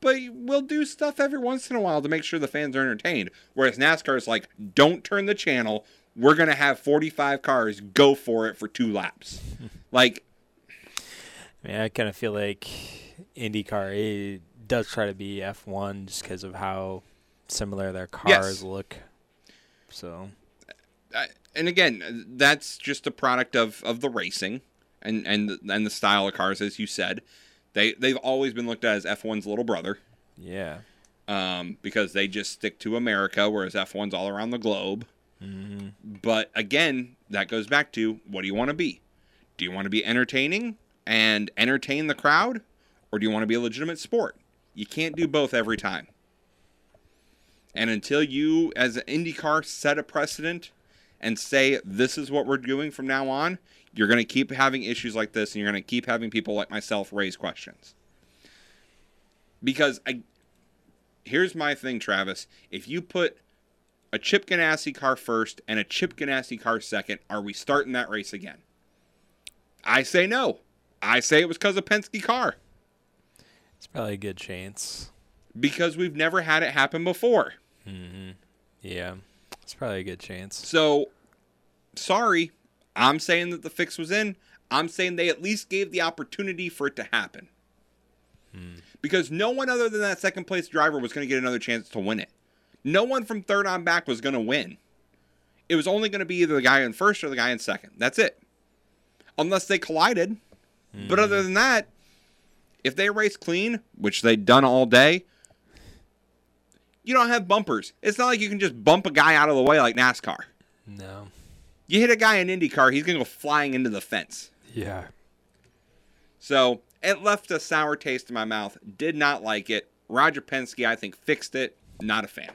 but we'll do stuff every once in a while to make sure the fans are entertained. Whereas NASCAR is like, don't turn the channel. We're going to have 45 cars go for it for two laps. like, I mean, I kind of feel like IndyCar does try to be F1 just because of how similar their cars Yes. look. So and again, that's just a product of, of the racing and, and, and the style of cars, as you said. They, they've always been looked at as F1's little brother. yeah, um, because they just stick to America, whereas F1's all around the globe. Hmm But again, that goes back to what do you want to be? Do you want to be entertaining and entertain the crowd, or do you want to be a legitimate sport? You can't do both every time. And until you, as an IndyCar, set a precedent and say this is what we're doing from now on, you're going to keep having issues like this, and you're going to keep having people like myself raise questions. Because I here's my thing, Travis. If you put a Chip Ganassi car first and a Chip Ganassi car second, are we starting that race again? I say no. I say it was because of Penske car. It's probably a good chance. Because we've never had it happen before. hmm Yeah, it's probably a good chance. So, sorry. I'm saying that the fix was in. I'm saying they at least gave the opportunity for it to happen. Because no one other than that second place driver was going to get another chance to win it. No one from third on back was going to win. It was only going to be either the guy in first or the guy in second. That's it. Unless they collided. But other mm-hmm. than that, if they race clean, which they've done all day, you don't have bumpers. It's not like you can just bump a guy out of the way like NASCAR. No. You hit a guy in IndyCar, he's going to go flying into the fence. Yeah. So it left a sour taste in my mouth. Did not like it. Roger Penske, I think, fixed it. Not a fan.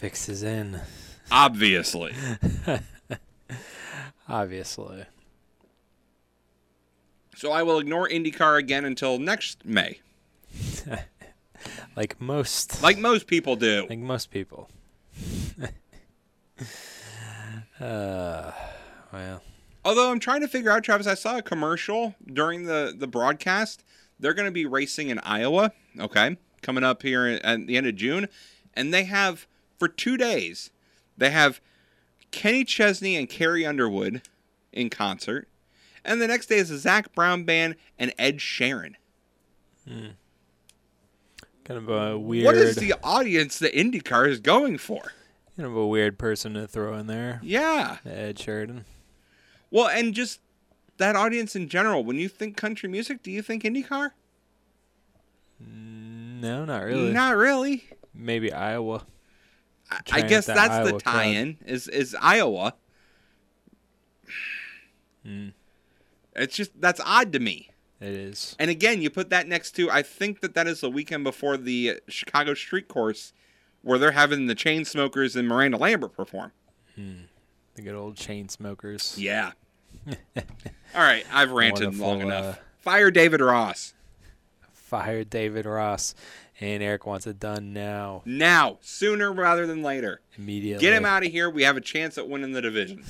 Fix is in. Obviously. Obviously. So I will ignore IndyCar again until next May. like most. Like most people do. Like most people. uh, well. Although I'm trying to figure out, Travis, I saw a commercial during the, the broadcast. They're going to be racing in Iowa, okay, coming up here at the end of June. And they have, for two days, they have Kenny Chesney and Carrie Underwood in concert. And the next day is a Zac Brown band and Ed Sheeran. Hmm. Kind of a weird. What is the audience that IndyCar is going for? Kind of a weird person to throw in there. Yeah. Ed Sheridan. Well, and just that audience in general. When you think country music, do you think IndyCar? No, not really. Not really. Maybe Iowa. I guess that's Iowa the tie-in. Is is Iowa? Hmm. It's just that's odd to me. It is. And again, you put that next to I think that that is the weekend before the Chicago Street Course, where they're having the Chainsmokers and Miranda Lambert perform. Hmm. The good old Chainsmokers. Yeah. All right, I've ranted long enough. uh, Fire David Ross Fire David Ross. And Eric wants it done now. now, sooner rather than later. Immediately. Get him out of here. We have a chance at winning the division.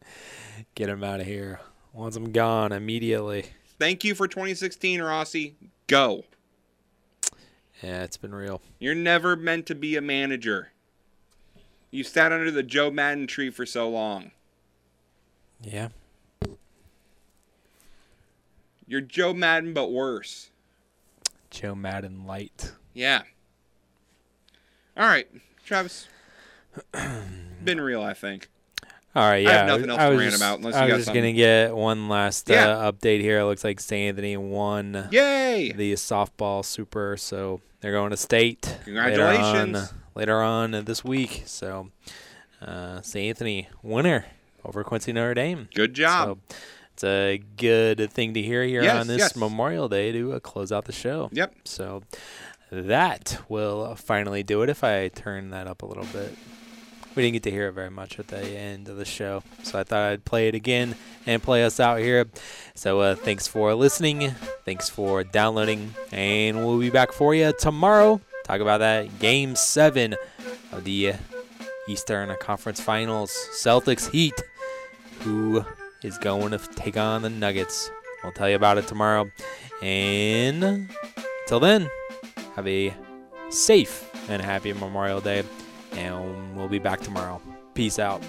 Get him out of here. Wants him gone immediately. Thank you for 2016, Rossi. Go. Yeah, it's been real. You're never meant to be a manager. You sat under the Joe Maddon tree for so long. Yeah. You're Joe Maddon, but worse. Joe Maddon light. Yeah. All right, Travis. Been real, I think. All right, yeah. I have nothing else I to was rant just, about unless I you got was just something. gonna get one last Yeah. uh, update here. It looks like St. Anthony won. Yay! The softball super, so they're going to state. Congratulations. Later on, later on this week. So uh, St. Anthony winner over Quincy Notre Dame. Good job. So it's a good thing to hear here Yes, on this yes. Memorial Day to uh, close out the show. Yep. So that will finally do it. If I turn that up a little bit. We didn't get to hear it very much at the end of the show, so I thought I'd play it again and play us out here. So uh, thanks for listening, thanks for downloading, and we'll be back for you tomorrow. Talk about that game seven of the Eastern Conference Finals, Celtics Heat, who is going to take on the Nuggets. We'll tell you about it tomorrow. And until then, have a safe and happy Memorial Day, and we'll be back tomorrow. Peace out.